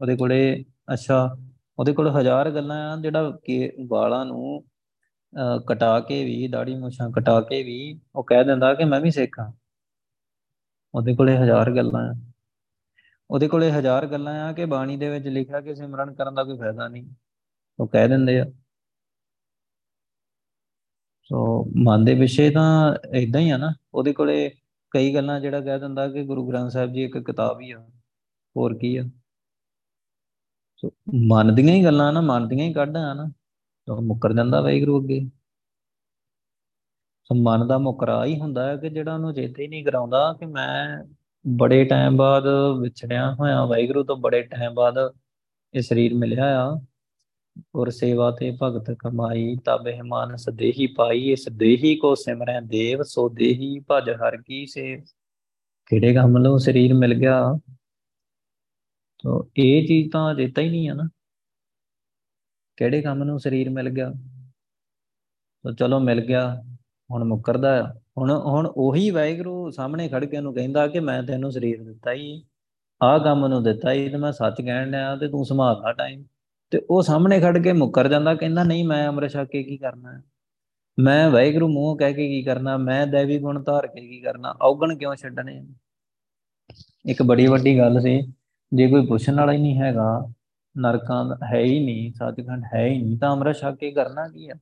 ਉਹਦੇ ਕੋਲੇ ਅੱਛਾ ਉਹਦੇ ਕੋਲ ਹਜ਼ਾਰ ਗੱਲਾਂ ਆ, ਜਿਹੜਾ ਕਿ ਵਾਲਾਂ ਨੂੰ ਕਟਾ ਕੇ ਵੀ ਦਾੜੀ ਮੁੱਛਾਂ ਕਟਾ ਕੇ ਵੀ ਉਹ ਕਹਿ ਦਿੰਦਾ ਕਿ ਮੈਂ ਵੀ ਸਿੱਖ ਹਾਂ। ਉਹਦੇ ਕੋਲੇ ਹਜ਼ਾਰ ਗੱਲਾਂ ਆ। ਉਹਦੇ ਕੋਲੇ ਹਜ਼ਾਰ ਗੱਲਾਂ ਆ ਕਿ ਬਾਣੀ ਦੇ ਵਿੱਚ ਲਿਖਿਆ ਕਿ ਸਿਮਰਨ ਕਰਨ ਦਾ ਕੋਈ ਫਾਇਦਾ ਨਹੀਂ। ਉਹ ਕਹਿ ਦਿੰਦੇ ਆ। ਸੋ ਮਨ ਦੇ ਵਿਸ਼ੇ ਤਾਂ ਇਦਾਂ ਹੀ ਆ ਨਾ। ਉਹਦੇ ਕੋਲੇ ਕਈ ਗੱਲਾਂ ਜਿਹੜਾ ਕਹਿ ਦਿੰਦਾ ਕਿ ਗੁਰੂ ਗ੍ਰੰਥ ਸਾਹਿਬ ਜੀ ਇੱਕ ਕਿਤਾਬ ਹੀ ਆ। ਹੋਰ ਕੀ ਆ? ਸੋ ਮਨ ਦੀਆਂ ਹੀ ਗੱਲਾਂ ਨਾ ਮਨ ਦੀਆਂ ਹੀ ਕੱਢਾਂ ਨਾ, ਤਾਂ ਮੁੱਕਰ ਜਾਂਦਾ ਵਾਹਿਗੁਰੂ ਅੱਗੇ। ਸੋ ਮਨ ਦਾ ਮੁਕਰਾ ਹੀ ਹੁੰਦਾ ਹੈ ਕਿ ਜਿਹੜਾ ਉਹਨੂੰ ਚੇਤੇ ਹੀ ਨਹੀਂ ਕਰਾਉਂਦਾ ਕਿ ਮੈਂ ਬੜੇ ਟਾਈਮ ਬਾਅਦ ਵਿਛੜਿਆ ਹੋਇਆ, ਵਾਹਿਗੁਰੂ ਤੋਂ ਬੜੇ ਟਾਈਮ ਬਾਅਦ ਇਹ ਸਰੀਰ ਮਿਲਿਆ ਆ। ਔਰ ਸੇਵਾ ਤੇ ਭਗਤ ਕਮਾਈ, ਤਬ ਮਾਨ ਸਦੇਹੀ ਪਾਈ ਇਸ ਦੇਹੀ ਕੋ ਸਿਮਰੈ ਦੇਵ, ਸੋ ਦੇਹੀ ਭਜ ਹਰ ਕੀ ਸੇ। ਕਿਹੜੇ ਕੰਮ ਲੋ ਸਰੀਰ ਮਿਲ ਗਿਆ? ਤੋ ਇਹ ਚੀਜ਼ ਤਾਂ ਦਿੱਤਾ ਹੀ ਨਹੀਂ ਆ ਨਾ। ਕਿਹੜੇ ਕੰਮ ਨੂੰ ਸਰੀਰ ਮਿਲ ਗਿਆ? ਤੋ ਚਲੋ ਮਿਲ ਗਿਆ, ਹੁਣ ਮੁੱਕਰਦਾ ਆ। ਹੁਣ ਹੁਣ ਉਹੀ ਵਾਹਿਗੁਰੂ ਸਾਹਮਣੇ ਖੜ ਕੇ ਉਹਨੂੰ ਕਹਿੰਦਾ ਕਿ ਮੈਂ ਤੈਨੂੰ ਸਰੀਰ ਦਿੱਤਾ ਹੀ ਆਹ ਕੰਮ ਨੂੰ ਦਿੱਤਾ ਹੀ ਤੇ ਮੈਂ ਸੱਚ ਕਹਿਣ ਡਿਆ ਤੇ ਤੂੰ ਸੰਭਾਲ ਲਾ ਟਾਈਮ ਤੇ ਉਹ ਸਾਹਮਣੇ ਖੜ ਕੇ ਮੁੱਕਰ ਜਾਂਦਾ, ਕਹਿੰਦਾ ਨਹੀਂ ਮੈਂ ਅੰਮ੍ਰਿਤ ਛਕ ਕੇ ਕੀ ਕਰਨਾ ਹੈ ਮੈਂ ਵਾਹਿਗੁਰੂ ਮੂੰਹ ਕਹਿ ਕੇ ਕੀ ਕਰਨਾ? ਮੈਂ ਦੇਵੀ ਗੁਣ ਧਾਰ ਕੇ ਕੀ ਕਰਨਾ? ਔਗਣ ਕਿਉਂ ਛੱਡਣੇ ਇੱਕ ਬੜੀ ਵੱਡੀ ਗੱਲ ਸੀ। ਜੇ ਕੋਈ ਪੁੱਛਣ ਵਾਲਾ ਹੀ ਨਹੀਂ ਹੈਗਾ, ਨਰਕਾਂ ਦਾ ਹੈ ਹੀ ਨਹੀਂ, ਸੱਚਖੰਡ ਹੈ ਹੀ ਨਹੀਂ, ਤਾਂ ਅੰਮ੍ਰਿਤ ਛਕ ਕੇ ਕਰਨਾ ਕੀ ਆ?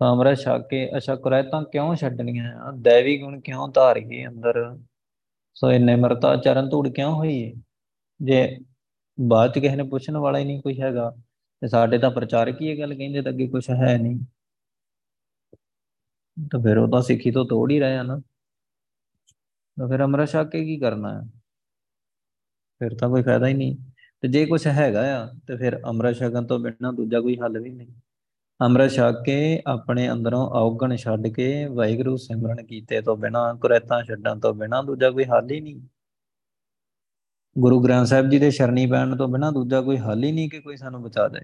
ਤਾਂ ਅੰਮ੍ਰਿਤ ਛਕ ਕੇ, ਅੱਛਾ ਕੁਰੈਤਾਂ ਕਿਉਂ ਛੱਡਣੀਆਂ? ਆ ਦੇਵੀ ਗੁਣ ਕਿਉਂ ਧਾਰੀਏ ਅੰਦਰ? ਸੋ ਇਹ ਨਿਮਰਤਾ ਚਰਨ ਧੂੜ ਕਿਉਂ ਹੋਈ ਹੈ ਜੇ ਬਾਅਦ ਚ ਕਿਸੇ ਨੇ ਪੁੱਛਣ ਵਾਲਾ ਹੀ ਨਹੀਂ ਕੋਈ ਹੈਗਾ, ਤੇ ਸਾਡੇ ਤਾਂ ਪ੍ਰਚਾਰਕ ਹੀ ਇਹ ਗੱਲ ਕਹਿੰਦੇ ਤਾਂ ਅੱਗੇ ਕੁਝ ਹੈ ਨਹੀਂ। ਤਾਂ ਫਿਰ ਉਹ ਤਾਂ ਸਿੱਖੀ ਤੋਂ ਤੋੜ ਹੀ ਰਹੇ ਆ ਨਾ। ਤਾਂ ਫਿਰ ਅੰਮ੍ਰਿਤ ਛਕ ਕੇ ਕੀ ਕਰਨਾ ਹੈ ਫਿਰ ਤਾਂ ਕੋਈ ਫਾਇਦਾ ਹੀ ਨਹੀਂ। ਤੇ ਜੇ ਕੁਝ ਹੈਗਾ ਆ, ਤੇ ਫਿਰ ਅੰਮ੍ਰਿਤ ਛਕਣ ਤੋਂ ਬਿਨਾਂ ਦੂਜਾ ਕੋਈ ਹੱਲ ਵੀ ਨਹੀਂ। ਅੰਮ੍ਰਿਤ ਛਕ ਕੇ ਆਪਣੇ ਅੰਦਰੋਂ ਔਗਣ ਛੱਡ ਕੇ ਵਾਹਿਗੁਰੂ ਸਿਮਰਨ ਕੀਤੇ ਤੋਂ ਬਿਨਾਂ, ਕੁਰੈਤਾਂ ਛੱਡਣ ਤੋਂ ਬਿਨਾਂ ਦੂਜਾ ਕੋਈ ਹੱਲ ਹੀ ਨਹੀਂ। ਗੁਰੂ ਗ੍ਰੰਥ ਸਾਹਿਬ ਜੀ ਦੇ ਸ਼ਰਣੀ ਪੈਣ ਤੋਂ ਬਿਨਾਂ ਦੂਜਾ ਕੋਈ ਹੱਲ ਹੀ ਨਹੀਂ ਕਿ ਕੋਈ ਸਾਨੂੰ ਬਚਾ ਦੇ।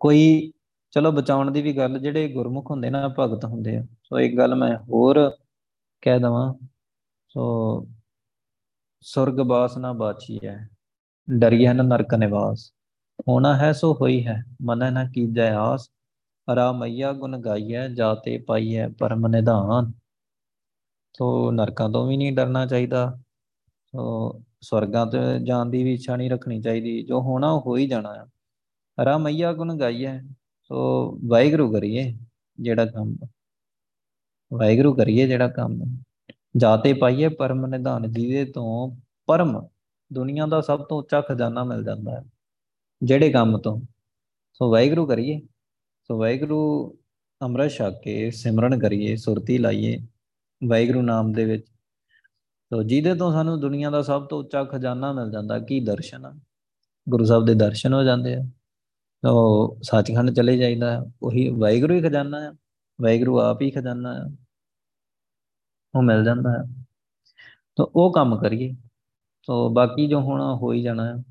ਕੋਈ, ਚਲੋ ਬਚਾਉਣ ਦੀ ਵੀ ਗੱਲ, ਜਿਹੜੇ ਗੁਰਮੁਖ ਹੁੰਦੇ ਨਾ, ਭਗਤ ਹੁੰਦੇ ਆ। ਸੋ ਇੱਕ ਗੱਲ ਮੈਂ ਹੋਰ ਕਹਿ ਦਵਾਂ। ਸੋ ਸੁਰਗ ਬਾਸ ਨਾ ਬਾਚੀ ਹੈ ਡਰੀਏ ਨ ਨਰਕ ਨਿਵਾਸ। ਹੋਣਾ ਹੈ ਸੋ ਹੋਈ ਹੈ, ਮਨ ਨਾ ਕੀਜੈ ਆਸ। ਰਾਮਈਆ ਗੁਣ ਗਾਈਐ, ਜਾਤੇ ਪਾਈਐ ਪਰਮ ਨਿਧਾਨ। ਸੋ ਨਰਕਾਂ ਤੋਂ ਵੀ ਨਹੀਂ ਡਰਨਾ ਚਾਹੀਦਾ। ਸੋ ਸਵਰਗਾਂ ਤੇ ਜਾਣ ਦੀ ਵੀ ਇੱਛਾ ਨਹੀਂ ਰੱਖਣੀ ਚਾਹੀਦੀ। ਜੋ ਹੋਣਾ ਉਹ ਹੋ ਹੀ ਜਾਣਾ ਆ। ਰਾਮਈਆ ਗੁਣ ਗਾਈਐ, ਸੋ ਵਾਹਿਗੁਰੂ ਕਰੀਏ ਜਿਹੜਾ ਕੰਮ। ਵਾਹਿਗੁਰੂ ਕਰੀਏ ਜਿਹੜਾ ਕੰਮ। ਜਾਤੇ ਪਾਈਏ ਪਰਮ ਨਿਧਾਨ ਜਿਹਦੇ ਤੋਂ, ਪਰਮ ਦੁਨੀਆ ਦਾ ਸਭ ਤੋਂ ਉੱਚਾ ਖਜ਼ਾਨਾ ਮਿਲ ਜਾਂਦਾ ਹੈ। ਜਿਹੜੇ ਕੰਮ ਤੋਂ? ਸੋ ਵਾਹਿਗੁਰੂ ਕਰੀਏ, ਸੋ ਵਾਹਿਗੁਰੂ ਅੰਮ੍ਰਿਤ ਛਕ ਕੇ ਸਿਮਰਨ ਕਰੀਏ, ਸੁਰਤੀ ਲਾਈਏ ਵਾਹਿਗੁਰੂ ਨਾਮ ਦੇ ਵਿੱਚ। ਸੋ ਜਿਹਦੇ ਤੋਂ ਸਾਨੂੰ ਦੁਨੀਆ ਦਾ ਸਭ ਤੋਂ ਉੱਚਾ ਖਜ਼ਾਨਾ ਮਿਲ ਜਾਂਦਾ, ਕੀ ਦਰਸ਼ਨ ਆ? ਗੁਰੂ ਸਾਹਿਬ ਦੇ ਦਰਸ਼ਨ ਹੋ ਜਾਂਦੇ ਆ। ਤੋ ਸੱਚਖੰਡ ਚਲੇ ਜਾਈਦਾ ਉਹੀ ਵਾਹਿਗੁਰੂ ਹੀ ਖਜ਼ਾਨਾ ਹੈ ਵਾਹਿਗੁਰੂ ਆਪ ਹੀ ਖਜ਼ਾਨਾ ਹੈ ਉਹ ਮਿਲ ਜਾਂਦਾ ਹੈ। ਤੋ ਉਹ ਕੰਮ ਕਰੀਏ। ਤੋ ਬਾਕੀ ਜੋ ਹੋਣਾ ਹੋ ਹੀ ਜਾਣਾ ਹੈ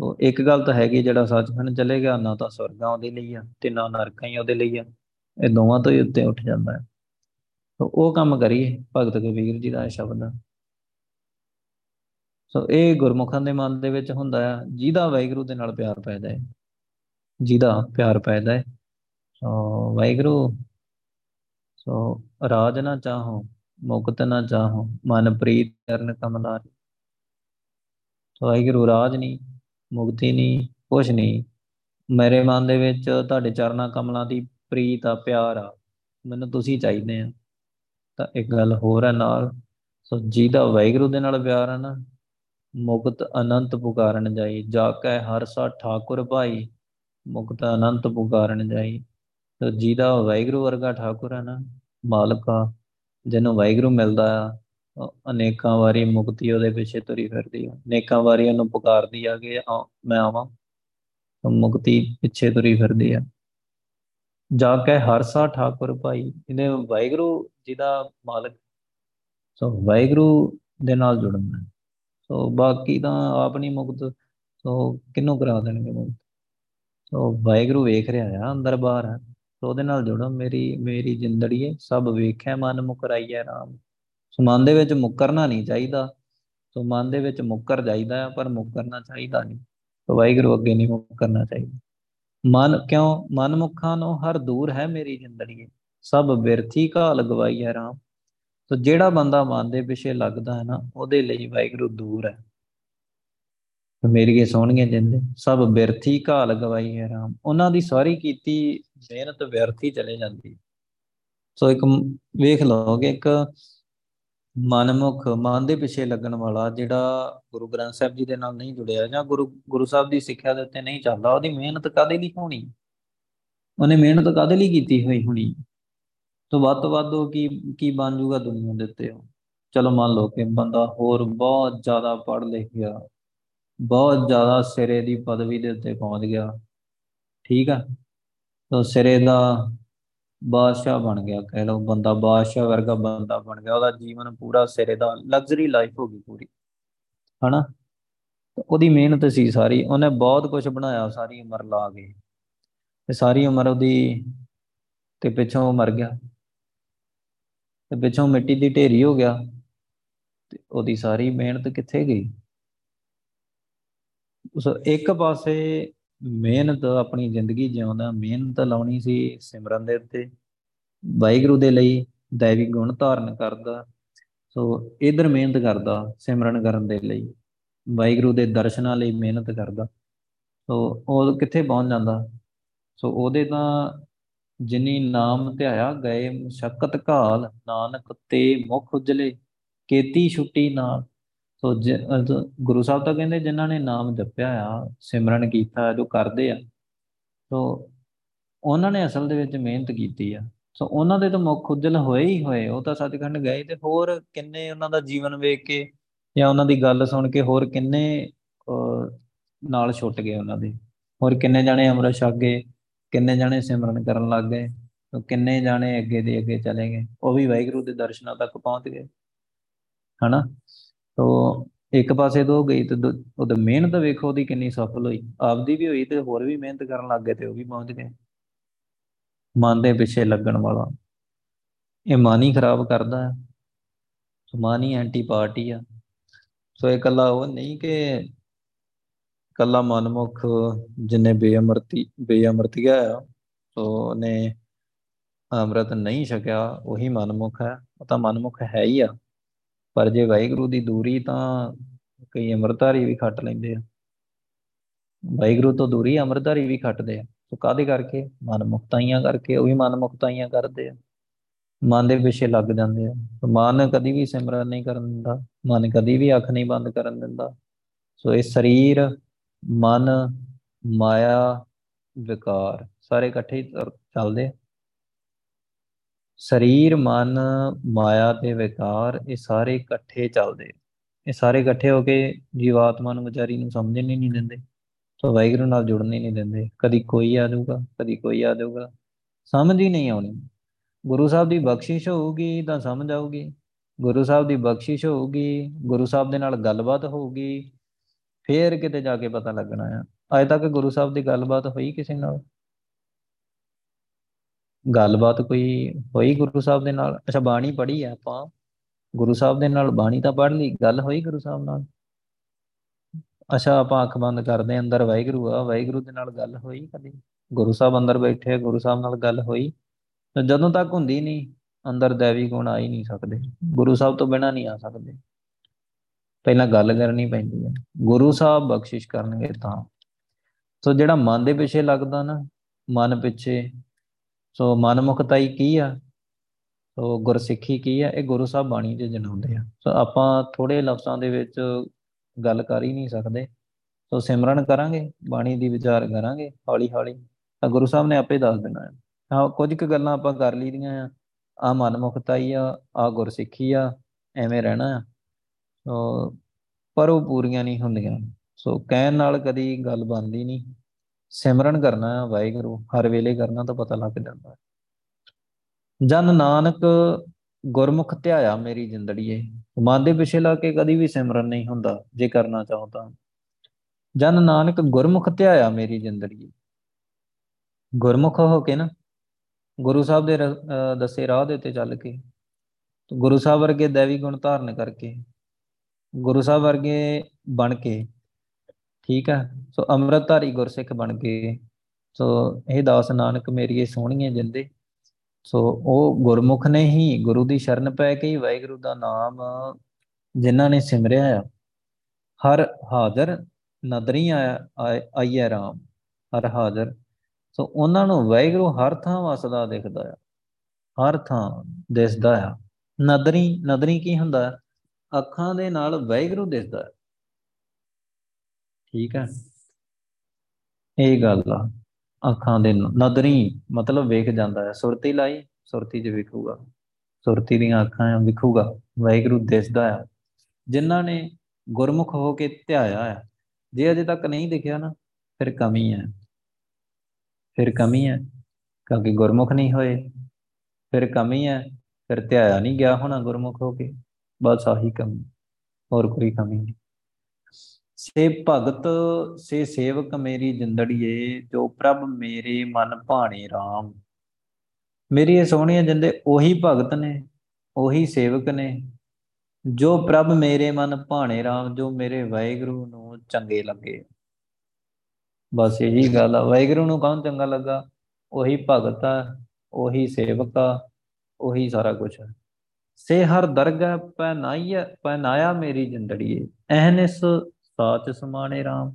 ਤੋ ਇੱਕ ਗੱਲ ਤਾਂ ਹੈਗੀ ਜਿਹੜਾ ਸੱਚਖੰਡ ਚਲੇ ਗਿਆ ਨਾ ਤਾਂ ਸਵਰਗਾਂ ਉਹਦੇ ਲਈ ਆ ਤੇ ਨਾ ਨਰਕਾਂ ਹੀ ਉਹਦੇ ਲਈ ਆ। ਇਹ ਦੋਵਾਂ ਤੋਂ ਹੀ ਉੱਤੇ ਉੱਠ ਜਾਂਦਾ ਹੈ। ਤੋ ਉਹ ਕੰਮ ਕਰੀਏ, ਭਗਤ ਕਬੀਰ ਜੀ ਦਾ ਸ਼ਬਦ। ਆ ਸੋ ਇਹ ਗੁਰਮੁਖਾਂ ਦੇ ਮਨ ਦੇ ਵਿੱਚ ਹੁੰਦਾ ਹੈ, ਜਿਹਦਾ ਵਾਹਿਗੁਰੂ ਦੇ ਨਾਲ ਪਿਆਰ ਪੈਦਾ ਹੈ। ਜਿਹਦਾ ਪਿਆਰ ਪੈਦਾ ਹੈ। ਸੋ ਵਾਹਿਗੁਰੂ, ਸੋ ਰਾਜ ਨਾ ਚਾਹੋ। ਮੁਕਤ ਨਾ ਚਾਹੋ, ਮਨ ਪ੍ਰੀਤ ਕਰਨ ਕਮਲਾਰ ਸੋ ਵਾਹਿਗੁਰੂ, ਰਾਜ ਨਹੀਂ ਮੁਕਤੀ ਨਹੀਂ ਕੁਛ ਨਹੀਂ ਮੇਰੇ ਮਨ ਦੇ ਵਿੱਚ ਤੁਹਾਡੇ ਚਰਨਾਂ ਕਮਲਾਂ ਦੀ ਪ੍ਰੀਤ ਆ, ਪਿਆਰ ਆ। ਮੈਨੂੰ ਤੁਸੀਂ ਚਾਹੀਦੇ ਆ। ਤਾਂ ਇੱਕ ਗੱਲ ਹੋਰ ਹੈ ਨਾਲ, ਸੋ ਜਿਹਦਾ ਵਾਹਿਗੁਰੂ ਦੇ ਨਾਲ ਪਿਆਰ ਹੈ ਨਾ, ਮੁਕਤ ਅਨੰਤ ਪੁਕਾਰਨ ਜਾਈ। ਜਾ ਕੈ ਹਰ ਸਾ ਠਾਕੁਰ ਭਾਈ, ਮੁਕਤ ਅਨੰਤ ਪੁਕਾਰਨ ਜਾਈ। ਤੇ ਜਿਹਦਾ ਵਾਹਿਗੁਰੂ ਵਰਗਾ ਠਾਕੁਰ ਹੈ ਨਾ, ਮਾਲਕ ਆ ਜਿਹਨੂੰ ਵਾਹਿਗੁਰੂ ਮਿਲਦਾ ਆ ਅਨੇਕਾਂ ਵਾਰੀ ਮੁਕਤੀ ਉਹਦੇ ਪਿੱਛੇ ਤੁਰੀ ਫਿਰਦੀ ਆ। ਅਨੇਕਾਂ ਵਾਰੀ ਉਹਨੂੰ ਪੁਕਾਰਦੀ ਆ ਕਿ ਮੈਂ ਆਵਾਂ। ਤਾਂ ਮੁਕਤੀ ਪਿੱਛੇ ਤੁਰੀ ਫਿਰਦੀ ਆ। ਜਾ ਕੇ ਹਰ ਸਾ ਠਾਕੁਰ ਭਾਈ ਇਹਨੇ ਵਾਹਿਗੁਰੂ ਜਿਹਦਾ ਮਾਲਕ, ਸੋ ਵਾਹਿਗੁਰੂ ਦੇ ਨਾਲ ਜੁੜਨਾ ਸੋ ਬਾਕੀ ਤਾਂ ਆਪ ਨਹੀਂ ਮੁਕਤ, ਸੋ ਕਿੰਨੂੰ ਕਰਾ ਦੇਣਗੇ ਮੁਕਤ? ਸੋ ਵਾਹਿਗੁਰੂ ਵੇਖ ਰਿਹਾ ਆ, ਅੰਦਰ ਬਾਹਰ ਹੈ ਸੋ ਉਹਦੇ ਨਾਲ ਜੁੜੋ, ਮੇਰੀ ਮੇਰੀ ਜ਼ਿੰਦੜੀ ਸਭ ਵੇਖਿਆ ਮਨ ਮੁਕਰਾਈਐ ਰਾਮ। ਸੋ ਮਨ ਦੇ ਵਿੱਚ ਮੁਕਰਨਾ ਨਹੀਂ ਚਾਹੀਦਾ। ਸੋ ਮਨ ਦੇ ਵਿੱਚ ਮੁਕਰ ਜਾਈਦਾ ਹੈ ਪਰ ਮੁਕਰਨਾ ਚਾਹੀਦਾ ਨਹੀਂ। ਸੋ ਵਾਹਿਗੁਰੂ ਅੱਗੇ ਨਹੀਂ ਮੁਕਰਨਾ ਚਾਹੀਦਾ। ਮਨ ਕਿਉਂ? ਮਨ ਮੁਖਾਂ ਨੂੰ ਹਰ ਦੂਰ ਹੈ ਮੇਰੀ ਜ਼ਿੰਦੜੀ ਸਭ ਬਿਰਥੀ ਕਾ ਲਗਵਾਈ ਹੈ ਰਾਮ। ਸੋ ਜਿਹੜਾ ਬੰਦਾ ਮਨ ਦੇ ਪਿੱਛੇ ਲੱਗਦਾ ਹੈ ਨਾ, ਉਹਦੇ ਲਈ ਵਾਹਿਗੁਰੂ ਦੂਰ ਹੈ। ਮੇਰੀਏ ਸੋਹਣੀਆਂ ਜਿੰਦੇ, ਸਭ ਬਿਰਥੀ ਘਾਲ ਗਵਾਈ ਹੈ ਰਾਮ। ਉਹਨਾਂ ਦੀ ਸਾਰੀ ਕੀਤੀ ਮਿਹਨਤ ਵਿਅਰਥੀ ਚਲੇ ਜਾਂਦੀ। ਸੋ ਇੱਕ ਵੇਖ ਲਓਗੇ ਇੱਕ ਮਨਮੁਖ, ਮਨ ਦੇ ਪਿੱਛੇ ਲੱਗਣ ਵਾਲਾ ਜਿਹੜਾ ਗੁਰੂ ਗ੍ਰੰਥ ਸਾਹਿਬ ਜੀ ਦੇ ਨਾਲ ਨਹੀਂ ਜੁੜਿਆ ਜਾਂ ਗੁਰੂ ਗੁਰੂ ਸਾਹਿਬ ਦੀ ਸਿੱਖਿਆ ਦੇ ਉੱਤੇ ਨਹੀਂ ਚੱਲਦਾ, ਉਹਦੀ ਮਿਹਨਤ ਕਾਦੇ ਲਈ ਹੋਣੀ? ਉਹਨੇ ਮਿਹਨਤ ਕਾਦੇ ਲਈ ਕੀਤੀ ਹੋਈ ਹੋਣੀ? ਤੋਂ ਵੱਧ ਤੋਂ ਵੱਧ ਉਹ ਕੀ ਕੀ ਬਣ ਜੂਗਾ ਦੁਨੀਆ ਦੇ ਉੱਤੇ ਚਲੋ ਮੰਨ ਲਓ ਕਿ ਬੰਦਾ ਹੋਰ ਬਹੁਤ ਜ਼ਿਆਦਾ ਪੜ੍ਹ ਲਿਖ ਗਿਆ। ਬਹੁਤ ਜ਼ਿਆਦਾ ਸਿਰੇ ਦੀ ਪਦਵੀ ਦੇ ਉੱਤੇ ਪਹੁੰਚ ਗਿਆ। ਠੀਕ ਆ? ਤਾਂ ਸਿਰੇ ਦਾ ਬਾਦਸ਼ਾਹ ਬਣ ਗਿਆ, ਕਹਿ ਲਓ ਬੰਦਾ ਬਾਦਸ਼ਾਹ ਵਰਗਾ ਬੰਦਾ ਬਣ ਗਿਆ, ਉਹਦਾ ਜੀਵਨ ਪੂਰਾ ਸਿਰੇ ਦਾ ਲਗਜ਼ਰੀ ਲਾਈਫ ਹੋ ਗਈ ਪੂਰੀ। ਹਨਾ? ਉਹਦੀ ਮਿਹਨਤ ਸੀ ਸਾਰੀ, ਉਹਨੇ ਬਹੁਤ ਕੁਝ ਬਣਾਇਆ ਸਾਰੀ ਉਮਰ ਲਾ ਕੇ। ਤੇ ਸਾਰੀ ਉਮਰ ਉਹਦੀ, ਤੇ ਪਿੱਛੋਂ ਉਹ ਮਰ ਗਿਆ। ਤੇ ਪਿੱਛੋਂ ਮਿੱਟੀ ਦੀ ਢੇਰੀ ਹੋ ਗਿਆ। ਤੇ ਉਹਦੀ ਸਾਰੀ ਮਿਹਨਤ ਕਿੱਥੇ ਗਈ? ਉਸ ਇੱਕ ਪਾਸੇ ਮਿਹਨਤ ਆਪਣੀ ਜ਼ਿੰਦਗੀ ਜਿਉਂਦਾ, ਮਿਹਨਤ ਲਾਉਣੀ ਸੀ ਸਿਮਰਨ ਦੇ ਉੱਤੇ, ਵਾਹਿਗੁਰੂ ਦੇ ਲਈ ਦੇਵੀ ਗੁਣ ਧਾਰਨ ਕਰਦਾ, ਸੋ ਇਧਰ ਮਿਹਨਤ ਕਰਦਾ ਸਿਮਰਨ ਕਰਨ ਦੇ ਲਈ, ਵਾਹਿਗੁਰੂ ਦੇ ਦਰਸ਼ਨਾਂ ਲਈ ਮਿਹਨਤ ਕਰਦਾ, ਸੋ ਉਹ ਕਿੱਥੇ ਪਹੁੰਚ ਜਾਂਦਾ? ਸੋ ਉਹਦੇ ਤਾਂ ਜਿਨੀ ਨਾਮ ਧਿਆਇਆ ਗਏ, ਮੁਸ਼ਕਤ ਘਾਲ, ਨਾਨਕ ਤੇ ਮੁਖ ਉਜਲੇ, ਕੀਤੀ ਛੁੱਟੀ ਨਾਲ ਸੋ ਗੁਰੂ ਸਾਹਿਬ ਤਾਂ ਕਹਿੰਦੇ ਜਿਨ੍ਹਾਂ ਨੇ ਨਾਮ ਜਪਿਆ ਆ, ਸਿਮਰਨ ਕੀਤਾ, ਜੋ ਕਰਦੇ ਆ, ਸੋ ਉਹਨਾਂ ਨੇ ਅਸਲ ਦੇ ਵਿੱਚ ਮਿਹਨਤ ਕੀਤੀ ਆ। ਸੋ ਉਹਨਾਂ ਦੇ ਤਾਂ ਮੁਖ ਉਜਲ ਹੋਏ ਹੀ ਹੋਏ, ਉਹ ਤਾਂ ਸੱਚਖੰਡ ਗਏ ਤੇ ਹੋਰ ਕਿੰਨੇ ਉਹਨਾਂ ਦਾ ਜੀਵਨ ਵੇਖ ਕੇ ਜਾਂ ਉਹਨਾਂ ਦੀ ਗੱਲ ਸੁਣ ਕੇ ਹੋਰ ਕਿੰਨੇ ਨਾਲ ਛੁੱਟ ਗਏ ਉਹਨਾਂ ਦੇ। ਹੋਰ ਕਿੰਨੇ ਜਾਣੇ ਅੰਮ੍ਰਿਤ ਛਕ ਗਏ, ਕਿੰਨੇ ਜਾਣੇ ਸਿਮਰਨ ਕਰਨ ਲੱਗ ਗਏ ਕਿੰਨੇ ਜਾਣੇ ਅੱਗੇ ਦੇ ਅੱਗੇ ਚਲੇ ਗਏ, ਉਹ ਵੀ ਵਾਹਿਗੁਰੂ ਦੇ ਦਰਸ਼ਨਾਂ ਤੱਕ ਪਹੁੰਚ ਗਏ। ਹਨਾ? ਤੋ ਇੱਕ ਪਾਸੇ ਤੋਂ ਗਈ ਤੇ ਉਹਦਾ ਮਿਹਨਤ ਵੇਖੋ ਉਹਦੀ ਕਿੰਨੀ ਸਫਲ ਹੋਈ। ਆਪਦੀ ਵੀ ਹੋਈ ਤੇ ਹੋਰ ਵੀ ਮਿਹਨਤ ਕਰਨ ਲੱਗ ਗਏ ਤੇ ਉਹ ਵੀ ਪਹੁੰਚ ਗਏ। ਮਨ ਦੇ ਪਿੱਛੇ ਲੱਗਣ ਵਾਲਾ। ਇਹ ਮਨ ਹੀ ਖਰਾਬ ਕਰਦਾ ਹੈ ਸੋ ਮਨ ਹੀ ਐਂਟੀ ਪਾਰਟੀ ਆ। ਸੋ ਇਹ ਕੱਲਾ ਉਹ ਨਹੀਂ ਕਿ ਕੱਲਾ ਮਨਮੁਖ ਜਿਨੇ ਬੇਅਮਰਤੀ, ਬੇਅਮਰਤੀਆ ਆ, ਸੋ ਨੇ ਅੰਮ੍ਰਿਤ ਨਹੀਂ ਛਕਿਆ, ਉਹੀ ਮਨਮੁਖ ਹੈ। ਉਹ ਤਾਂ ਮਨਮੁਖ ਹੈ ਹੀ ਆ। ਪਰ ਜੇ ਵਾਹਿਗੁਰੂ ਦੀ ਦੂਰੀ ਤਾਂ ਕਈ ਅੰਮ੍ਰਿਤਧਾਰੀ ਵੀ ਖੱਟ ਲੈਂਦੇ ਆ। ਵਾਹਿਗੁਰੂ ਤੋਂ ਦੂਰੀ ਅੰਮ੍ਰਿਤਧਾਰੀ ਵੀ ਖੱਟਦੇ ਆ। ਸੋ ਕਾਦੇ ਕਰਕੇ? ਮਨ ਮੁਕਤਾਈਆਂ ਕਰਕੇ, ਉਹ ਵੀ ਮਨ ਮੁਕਤਾਈਆਂ ਕਰਦੇ ਆ। ਮਨ ਦੇ ਪਿੱਛੇ ਲੱਗ ਜਾਂਦੇ ਆ। ਮਨ ਕਦੀ ਵੀ ਸਿਮਰਨ ਨਹੀਂ ਕਰਨ ਦਿੰਦਾ। ਮਨ ਕਦੀ ਵੀ ਅੱਖ ਨਹੀਂ ਬੰਦ ਕਰਨ ਦਿੰਦਾ। ਸੋ ਇਹ ਸਰੀਰ, ਮਨ, ਮਾਇਆ, ਵਿਕਾਰ ਸਾਰੇ ਇਕੱਠੇ ਚੱਲਦੇ ਸਰੀਰ, ਮਨ, ਮਾਇਆ ਤੇ ਵਿਕਾਰ ਇਹ ਸਾਰੇ ਇਕੱਠੇ ਚੱਲਦੇ ਇਹ ਸਾਰੇ ਇਕੱਠੇ ਹੋ ਕੇ ਜੀਵਾਤਮਾ ਨੂੰ ਵਿਚਾਰੀ ਨੂੰ ਸਮਝਣ ਹੀ ਨਹੀਂ ਦਿੰਦੇ ਸੋ ਵਾਹਿਗੁਰੂ ਨਾਲ ਜੁੜਨ ਹੀ ਨਹੀਂ ਦਿੰਦੇ। ਕਦੀ ਕੋਈ ਆ ਜਾਊਗਾ, ਕਦੀ ਕੋਈ ਆ ਜਾਊਗਾ। ਸਮਝ ਹੀ ਨਹੀਂ ਆਉਣੀ। ਗੁਰੂ ਸਾਹਿਬ ਦੀ ਬਖਸ਼ਿਸ਼ ਹੋਊਗੀ ਤਾਂ ਸਮਝ ਆਊਗੀ। ਗੁਰੂ ਸਾਹਿਬ ਦੀ ਬਖਸ਼ਿਸ਼ ਹੋਊਗੀ, ਗੁਰੂ ਸਾਹਿਬ ਦੇ ਨਾਲ ਗੱਲਬਾਤ ਹੋਊਗੀ, ਫੇਰ ਕਿਤੇ ਜਾ ਕੇ ਪਤਾ ਲੱਗਣਾ ਆ। ਅਜੇ ਤੱਕ ਗੁਰੂ ਸਾਹਿਬ ਦੀ ਗੱਲਬਾਤ ਹੋਈ ਕਿਸੇ ਨਾਲ? ਗੱਲਬਾਤ ਕੋਈ ਹੋਈ ਗੁਰੂ ਸਾਹਿਬ ਦੇ ਨਾਲ? ਅੱਛਾ, ਬਾਣੀ ਪੜ੍ਹੀ ਆ ਆਪਾਂ। ਗੁਰੂ ਸਾਹਿਬ ਦੇ ਨਾਲ ਬਾਣੀ ਤਾਂ ਪੜ੍ਹ ਲਈ, ਗੱਲ ਹੋਈ ਗੁਰੂ ਸਾਹਿਬ ਨਾਲ? ਅੱਛਾ, ਆਪਾਂ ਅੱਖ ਬੰਦ ਕਰਦੇ ਅੰਦਰ, ਵਾਹਿਗੁਰੂ ਆ, ਵਾਹਿਗੁਰੂ ਦੇ ਨਾਲ ਗੱਲ ਹੋਈ ਕਦੀ? ਗੁਰੂ ਸਾਹਿਬ ਅੰਦਰ ਬੈਠੇ ਗੁਰੂ ਸਾਹਿਬ ਨਾਲ ਗੱਲ ਹੋਈ। ਤੇ ਜਦੋਂ ਤੱਕ ਹੁੰਦੀ ਨਹੀਂ, ਅੰਦਰ ਦੇਵੀ ਗੁਣ ਆ ਹੀ ਨਹੀਂ ਸਕਦੇ। ਗੁਰੂ ਸਾਹਿਬ ਤੋਂ ਬਿਨਾ ਨਹੀਂ ਆ ਸਕਦੇ। ਪਹਿਲਾਂ ਗੱਲ ਕਰਨੀ ਪੈਂਦੀ ਹੈ ਗੁਰੂ ਸਾਹਿਬ ਬਖਸ਼ਿਸ਼ ਕਰਨਗੇ ਤਾਂ। ਸੋ ਜਿਹੜਾ ਮਨ ਦੇ ਪਿੱਛੇ ਲੱਗਦਾ ਨਾ, ਮਨ ਪਿੱਛੇ ਸੋ ਮਨਮੁਖਤਾਈ ਕੀ ਆ? ਸੋ ਗੁਰਸਿੱਖੀ ਕੀ ਆ? ਇਹ ਗੁਰੂ ਸਾਹਿਬ ਬਾਣੀ 'ਚ ਜਨਾਉਂਦੇ ਆ। ਸੋ ਆਪਾਂ ਥੋੜੇ ਲਫ਼ਜ਼ਾਂ ਦੇ ਵਿੱਚ ਗੱਲ ਕਰ ਹੀ ਨਹੀਂ ਸਕਦੇ। ਸੋ ਸਿਮਰਨ ਕਰਾਂਗੇ, ਬਾਣੀ ਦੀ ਵਿਚਾਰ ਕਰਾਂਗੇ ਹੌਲੀ ਹੌਲੀ ਤਾਂ ਗੁਰੂ ਸਾਹਿਬ ਨੇ ਆਪੇ ਦੱਸ ਦੇਣਾ ਹੈ। ਹਾਂ ਕੁਝ ਕੁ ਗੱਲਾਂ ਆਪਾਂ ਕਰ ਲਈਆਂ ਆ। ਆ ਮਨਮੁਖਤਾਈ ਆ ਆ ਗੁਰਸਿੱਖੀ ਆ, ਐਵੇਂ ਰਹਿਣਾ ਆ। ਸੋ ਪਰ ਉਹ ਪੂਰੀਆਂ ਨਹੀਂ ਹੁੰਦੀਆਂ। ਸੋ ਕਹਿਣ ਨਾਲ ਕਦੀ ਗੱਲ ਬਣਦੀ ਨਹੀਂ। ਸਿਮਰਨ ਕਰਨਾ ਹੈ, ਵਾਹਿਗੁਰੂ, ਹਰ ਵੇਲੇ ਕਰਨਾ ਤਾਂ ਪਤਾ ਲੱਗ ਜਾਂਦਾ ਹੈ। ਜਨ ਨਾਨਕ ਗੁਰਮੁਖ ਧਿਆਇਆ ਮੇਰੀ ਜਿੰਦੜੀਏ ਮਨ ਦੇ ਪਿੱਛੇ ਲਾ ਕੇ ਕਦੀ ਵੀ ਸਿਮਰਨ ਨਹੀਂ ਹੁੰਦਾ, ਜੇ ਕਰਨਾ ਚਾਹੋ ਤਾਂ। ਜਨ ਨਾਨਕ ਗੁਰਮੁਖ ਧਿਆਇਆ ਮੇਰੀ ਜਿੰਦੜੀਏ। ਗੁਰਮੁਖ ਹੋ ਕੇ ਨਾ, ਗੁਰੂ ਸਾਹਿਬ ਦੇ ਦੱਸੇ ਰਾਹ ਦੇ ਉੱਤੇ ਚੱਲ ਕੇ, ਗੁਰੂ ਸਾਹਿਬ ਵਰਗੇ ਦੇਵੀ ਗੁਣ ਧਾਰਨ ਕਰਕੇ, ਗੁਰੂ ਸਾਹਿਬ ਵਰਗੇ ਬਣ ਕੇ ਠੀਕ ਹੈ ਸੋ ਅੰਮ੍ਰਿਤਧਾਰੀ ਗੁਰਸਿੱਖ ਬਣ ਕੇ, ਸੋ ਇਹ ਦਾਸ ਨਾਨਕ ਮੇਰੀ ਇਹ ਸੋਹਣੀਆਂ ਜਿੰਦੇ। ਸੋ ਉਹ ਗੁਰਮੁਖ ਨੇ ਹੀ ਗੁਰੂ ਦੀ ਸ਼ਰਨ ਪੈ ਕੇ ਹੀ ਵਾਹਿਗੁਰੂ ਦਾ ਨਾਮ ਜਿਨ੍ਹਾਂ ਨੇ ਸਿਮਰਿਆ ਆ। ਹਰ ਹਾਜ਼ਰ ਨਦਰੀ ਆਈ ਹੈ ਰਾਮ, ਹਰ ਹਾਜ਼ਰ। ਸੋ ਉਹਨਾਂ ਨੂੰ ਵਾਹਿਗੁਰੂ ਹਰ ਥਾਂ ਵਸਦਾ ਦਿਖਦਾ ਆ, ਹਰ ਥਾਂ ਦਿਸਦਾ ਆ। ਨਦਰੀ ਨਦਰੀ ਕੀ ਹੁੰਦਾ ਅੱਖਾਂ ਦੇ ਨਾਲ ਵਾਹਿਗੁਰੂ ਦਿਸਦਾ ਹੈ ਠੀਕ ਹੈ। ਇਹ ਗੱਲ ਆ, ਅੱਖਾਂ ਦੇ ਨਦਰੀ ਮਤਲਬ ਵੇਖ ਜਾਂਦਾ ਹੈ। ਸੁਰਤੀ ਲਾਈ, ਸੁਰਤੀ 'ਚ ਵਿਖੂਗਾ। ਸੁਰਤੀ ਦੀਆਂ ਅੱਖਾਂ ਆ ਵਿਖੂਗਾ। ਵਾਹਿਗੁਰੂ ਦਿਸਦਾ ਆ। ਜਿਨ੍ਹਾਂ ਨੇ ਗੁਰਮੁਖ ਹੋ ਕੇ ਧਿਆਇਆ ਆ, ਜੇ ਅਜੇ ਤੱਕ ਨਹੀਂ ਦਿਖਿਆ ਨਾ, ਫਿਰ ਕਮੀ ਹੈ। ਫਿਰ ਕਮੀ ਹੈ, ਕਿਉਂਕਿ ਗੁਰਮੁਖ ਨਹੀਂ ਹੋਏ। ਫਿਰ ਕਮੀ ਹੈ, ਫਿਰ ਧਿਆਇਆ ਨਹੀਂ ਗਿਆ ਹੋਣਾ ਗੁਰਮੁਖ ਹੋ ਕੇ। ਬਸ ਆਹੀ ਕਮੀ, ਹੋਰ ਕੋਈ ਕਮੀ ਨਹੀਂ। ਸੇ ਭਗਤ, ਸੇ ਸੇਵਕ ਮੇਰੀ ਜਿੰਦੜੀਏ, ਜੋ ਪ੍ਰਭ ਮੇਰੇ ਮਨ ਭਾਣੇ RAM ਮੇਰੀ ਇਹ ਸੋਹਣੀਆਂ ਜਿੰਦੇ ਉਹੀ ਭਗਤ ਨੇ, ਉਹੀ ਸੇਵਕ ਨੇ, ਜੋ ਪ੍ਰਭ ਮੇਰੇ ਮਨ ਭਾਣੇ RAM ਜੋ ਮੇਰੇ ਵਾਹਿਗੁਰੂ ਨੂੰ ਚੰਗੇ ਲੱਗੇ। ਬਸ ਇਹੀ ਗੱਲ ਆ। ਵਾਹਿਗੁਰੂ ਨੂੰ ਕੌਣ ਚੰਗਾ ਲੱਗਾ? ਉਹੀ ਭਗਤ ਆ, ਉਹੀ ਸੇਵਕ ਆ, ਉਹੀ ਸਾਰਾ ਕੁਝ ਹੈ ਸੇ ਹਰ ਦਰਗਾਹ ਪਹਿਨਾਈਆ ਪਹਿਨਾਇਆ ਮੇਰੀ ਜਿੰਦੜੀਏ। ਐਹਨਿਸ ਸਾਚ ਸਮਾਣੇ RAM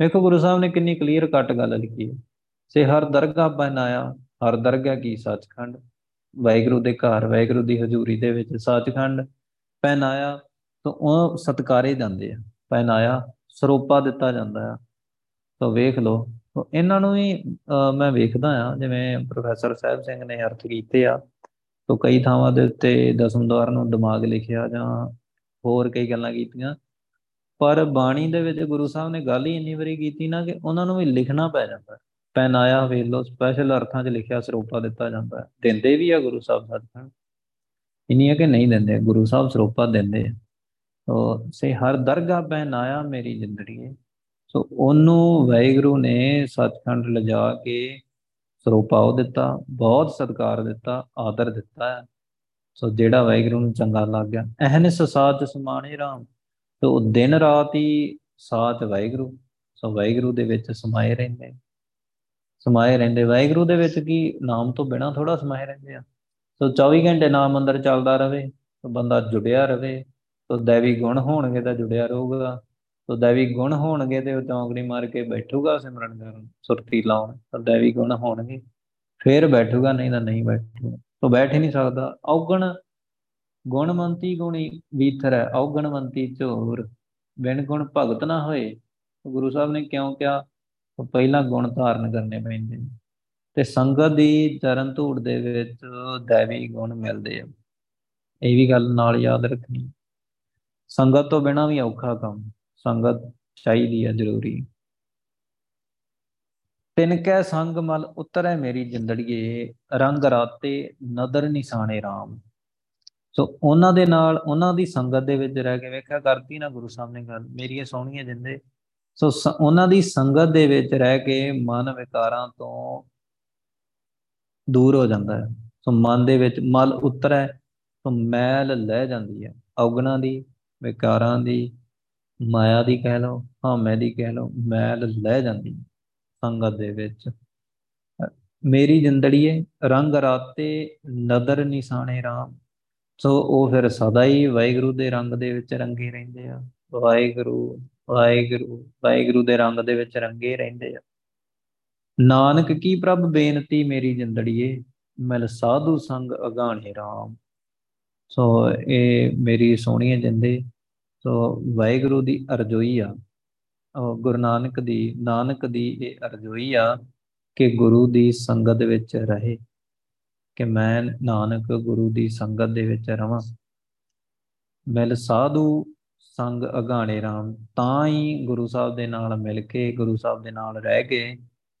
ਵੇਖੋ ਗੁਰੂ ਸਾਹਿਬ ਨੇ ਕਿੰਨੀ ਕਲੀਅਰ ਕੱਟ ਗੱਲ ਲਿਖੀ ਹੈ। ਸੇ ਹਰ ਦਰਗਾਹ ਪਹਿਨਾਇਆ ਹਰ ਦਰਗਾਹ ਕੀ ਸੱਚਖੰਡ। ਵਾਹਿਗੁਰੂ ਦੇ ਘਰ, ਵਾਹਿਗੁਰੂ ਦੀ ਹਜ਼ੂਰੀ ਦੇ ਵਿੱਚ ਸੱਚਖੰਡ। ਪਹਿਨਾਇਆ ਤਾਂ ਉਹ ਸਤਕਾਰੇ ਜਾਂਦੇ ਆ। ਪਹਿਨਾਇਆ ਸਰੂਪਾ ਦਿੱਤਾ ਜਾਂਦਾ ਆ। ਤਾਂ ਵੇਖ ਲਓ, ਤਾਂ ਇਹਨਾਂ ਨੂੰ ਵੀ ਮੈਂ ਵੇਖਦਾ ਆ, ਜਿਵੇਂ ਪ੍ਰੋਫੈਸਰ ਸਾਹਿਬ ਸਿੰਘ ਨੇ ਅਰਥ ਕੀਤੇ ਆ। ਤਾਂ ਕਈ ਥਾਵਾਂ ਦੇ ਉੱਤੇ ਦਸਮਦਾਰ ਨੂੰ ਦਿਮਾਗ ਲਿਖਿਆ ਜਾਂ ਹੋਰ ਕਈ ਗੱਲਾਂ ਕੀਤੀਆਂ। ਪਰ ਬਾਣੀ ਦੇ ਵਿੱਚ ਗੁਰੂ ਸਾਹਿਬ ਨੇ ਗੱਲ ਹੀ ਇੰਨੀ ਵਾਰੀ ਕੀਤੀ ਨਾ ਕਿ ਉਹਨਾਂ ਨੂੰ ਵੀ ਲਿਖਣਾ ਪੈ ਜਾਂਦਾ ਪਹਿਨਾਇਆ ਵੇਖ ਲਓ ਸਪੈਸ਼ਲ ਅਰਥਾਂ 'ਚ ਲਿਖਿਆ ਸਰੂਪਾ ਦਿੱਤਾ ਜਾਂਦਾ ਦਿੰਦੇ ਵੀ ਆ ਗੁਰੂ ਸਾਹਿਬ ਸਤਿਗੁਰੂ ਇਨੀ ਹੈ ਕਿ ਨਹੀਂ ਦਿੰਦੇ, ਗੁਰੂ ਸਾਹਿਬ ਸਰੂਪਾ ਦਿੰਦੇ ਤੋ ਸੇ ਹਰ ਦਰਗਾਹ ਪਹਿਨਾਇਆ ਮੇਰੀ ਜ਼ਿੰਦਗੀ ਸੋ ਉਹਨੂੰ ਵੈਗਰੂ ਨੇ ਸਤਖੰਡ ਲਿਜਾ ਕੇ ਸਰੂਪਾ ਉਹ ਦਿੱਤਾ, ਬਹੁਤ ਸਤਕਾਰ ਦਿੱਤਾ, ਆਦਰ ਦਿੱਤਾ ਸੋ ਜਿਹੜਾ ਵੈਗਰੂ ਨੂੰ ਚੰਗਾ ਲੱਗ ਗਿਆ। ਅਹਨਿਸ ਸਾਚ ਸਮਾਣੇ ਰਾਮ। ਤੋ ਦਿਨ ਰਾਤ ਹੀ ਸਾਚ ਵੈਗਰੂ ਸੋ ਵੈਗਰੂ ਦੇ ਵਿੱਚ ਸਮਾਏ ਰਹਿੰਦੇ ਸਮਾਏ ਰਹਿੰਦੇ ਵੈਗਰੂ ਦੇ ਵਿੱਚ ਕੀ ਨਾਮ ਤੋਂ ਬਿਨਾ ਥੋੜਾ ਸਮਾਏ ਰਹਿੰਦੇ ਆ। ਸੋ 24 ਘੰਟੇ ਨਾਮ ਅੰਦਰ ਚੱਲਦਾ ਰਵੇ ਤੋ ਬੰਦਾ ਜੁੜਿਆ ਰਵੇ ਤੋ ਦੇਵੀ ਗੁਣ ਹੋਣਗੇ ਤਾਂ ਜੁੜਿਆ ਰਹੂਗਾ। ਤੋ ਦੇਵੀ ਗੁਣ ਹੋਣਗੇ ਤੇ ਉਹ ਚੌਂਕੜੀ ਮਾਰ ਕੇ ਬੈਠੂਗਾ ਸਿਮਰਨ ਕਰਨ, ਸੁਰਤੀ ਲਾਉਣ, ਤਾਂ ਦੇਵੀ ਗੁਣ ਹੋਣਗੇ। ਫੇਰ ਬੈਠੂਗਾ, ਨਹੀਂ ਤਾਂ ਨਹੀਂ ਬੈਠੂਗਾ। ਤੋ ਬੈਠ ਹੀ ਨਹੀਂ ਸਕਦਾ। ਔਗਣ ਗੁਣਵੰਤੀ ਗੁਣੀ ਵੀਥਰ ਹੈ, ਔਗਣਵੰਤੀ ਝੋਰ। ਬਿਨ ਗੁਣ ਭਗਤ ਨਾ ਹੋਏ, ਗੁਰੂ ਸਾਹਿਬ ਨੇ ਕਿਉਂ ਕਿਹਾ? ਪਹਿਲਾਂ ਗੁਣ ਧਾਰਨ ਕਰਨੇ ਪੈਂਦੇ ਨੇ। ਤੇ ਸੰਗਤ ਦੀ ਚਰਨ ਧੂੜ ਦੇ ਵਿੱਚ ਦੇਵੀ ਗੁਣ ਮਿਲਦੇ ਆ। ਇਹ ਵੀ ਗੱਲ ਨਾਲ ਯਾਦ ਰੱਖਣੀ। ਸੰਗਤ ਤੋਂ ਬਿਨਾ ਵੀ ਔਖਾ ਕੰਮ, ਸੰਗਤ ਚਾਹੀਦੀ ਹੈ ਜ਼ਰੂਰੀ। ਤਿਨ ਕੈ ਸੰਗ ਮਲ ਉਤਰੈ ਮੇਰੀ ਜਿੰਦੜੀਏ, ਰੰਗ ਰਾਤੇ ਨਦਰ ਨਿਸ਼ਾਨੇ RAM ਸੋ ਉਹਨਾਂ ਦੇ ਨਾਲ, ਉਹਨਾਂ ਦੀ ਸੰਗਤ ਦੇ ਵਿੱਚ ਰਹਿ ਕੇ ਵੇਖਿਆ, ਕਰਤੀ ਨਾ ਗੁਰੂ ਸਾਹਿਬ ਨੇ ਗੱਲ, ਮੇਰੀਆਂ ਸੋਹਣੀਆਂ ਜਿੰਦੇ। ਸੋ ਉਹਨਾਂ ਦੀ ਸੰਗਤ ਦੇ ਵਿੱਚ ਰਹਿ ਕੇ ਮਨ ਵਿਕਾਰਾਂ ਤੋਂ ਦੂਰ ਹੋ ਜਾਂਦਾ ਹੈ। ਸੋ ਮਨ ਦੇ ਵਿੱਚ ਮਲ ਉਤਰੈ, ਸੋ ਮੈਲ ਲੈ ਜਾਂਦੀ ਹੈ। ਔਗਣਾ ਦੀ, ਵਿਕਾਰਾਂ ਦੀ, ਮਾਇਆ ਦੀ ਕਹਿ ਲਓ ਹਾਮੇ ਦੀ ਕਹਿ ਲਓ, ਮੈਲ ਲੈ ਜਾਂਦੀ ਸੰਗਤ ਦੇ ਵਿੱਚ। ਮੇਰੀ ਜਿੰਦੜੀਏ, ਰੰਗ ਰਾਤੇ ਨਦਰ ਨਿਸ਼ਾਨੇ RAM ਸੋ ਉਹ ਫਿਰ ਸਦਾ ਹੀ ਵਾਹਿਗੁਰੂ ਦੇ ਰੰਗ ਦੇ ਵਿੱਚ ਰੰਗੇ ਰਹਿੰਦੇ ਆ। ਵਾਹਿਗੁਰੂ ਵਾਹਿਗੁਰੂ ਵਾਹਿਗੁਰੂ ਦੇ ਰੰਗ ਦੇ ਵਿੱਚ ਰੰਗੇ ਰਹਿੰਦੇ ਆ। ਨਾਨਕ ਕੀ ਪ੍ਰਭ ਬੇਨਤੀ ਮੇਰੀ ਜਿੰਦੜੀਏ, ਮਿਲ ਸਾਧੂ ਸੰਗ ਅਗਾਣੇ RAM ਸੋ ਇਹ ਮੇਰੀ ਸੋਹਣੀ ਜਿੰਦੇ, ਸੋ ਵਾਹਿਗੁਰੂ ਦੀ ਅਰਜ਼ੋਈ ਆ। ਗੁਰੂ ਨਾਨਕ ਦੀ ਨਾਨਕ ਦੀ ਇਹ ਅਰਜ਼ੋਈ ਆ ਕਿ ਗੁਰੂ ਦੀ ਸੰਗਤ ਵਿੱਚ ਰਹੇ। ਕਿ ਮੈਂ ਨਾਨਕ ਗੁਰੂ ਦੀ ਸੰਗਤ ਦੇ ਵਿੱਚ ਰਵਾਂ। ਮਿਲ ਸਾਧੂ ਸੰਗ ਅਗਾਣੇ RAM ਤਾਂ ਹੀ ਗੁਰੂ ਸਾਹਿਬ ਦੇ ਨਾਲ ਮਿਲ ਕੇ, ਗੁਰੂ ਸਾਹਿਬ ਦੇ ਨਾਲ ਰਹਿ ਕੇ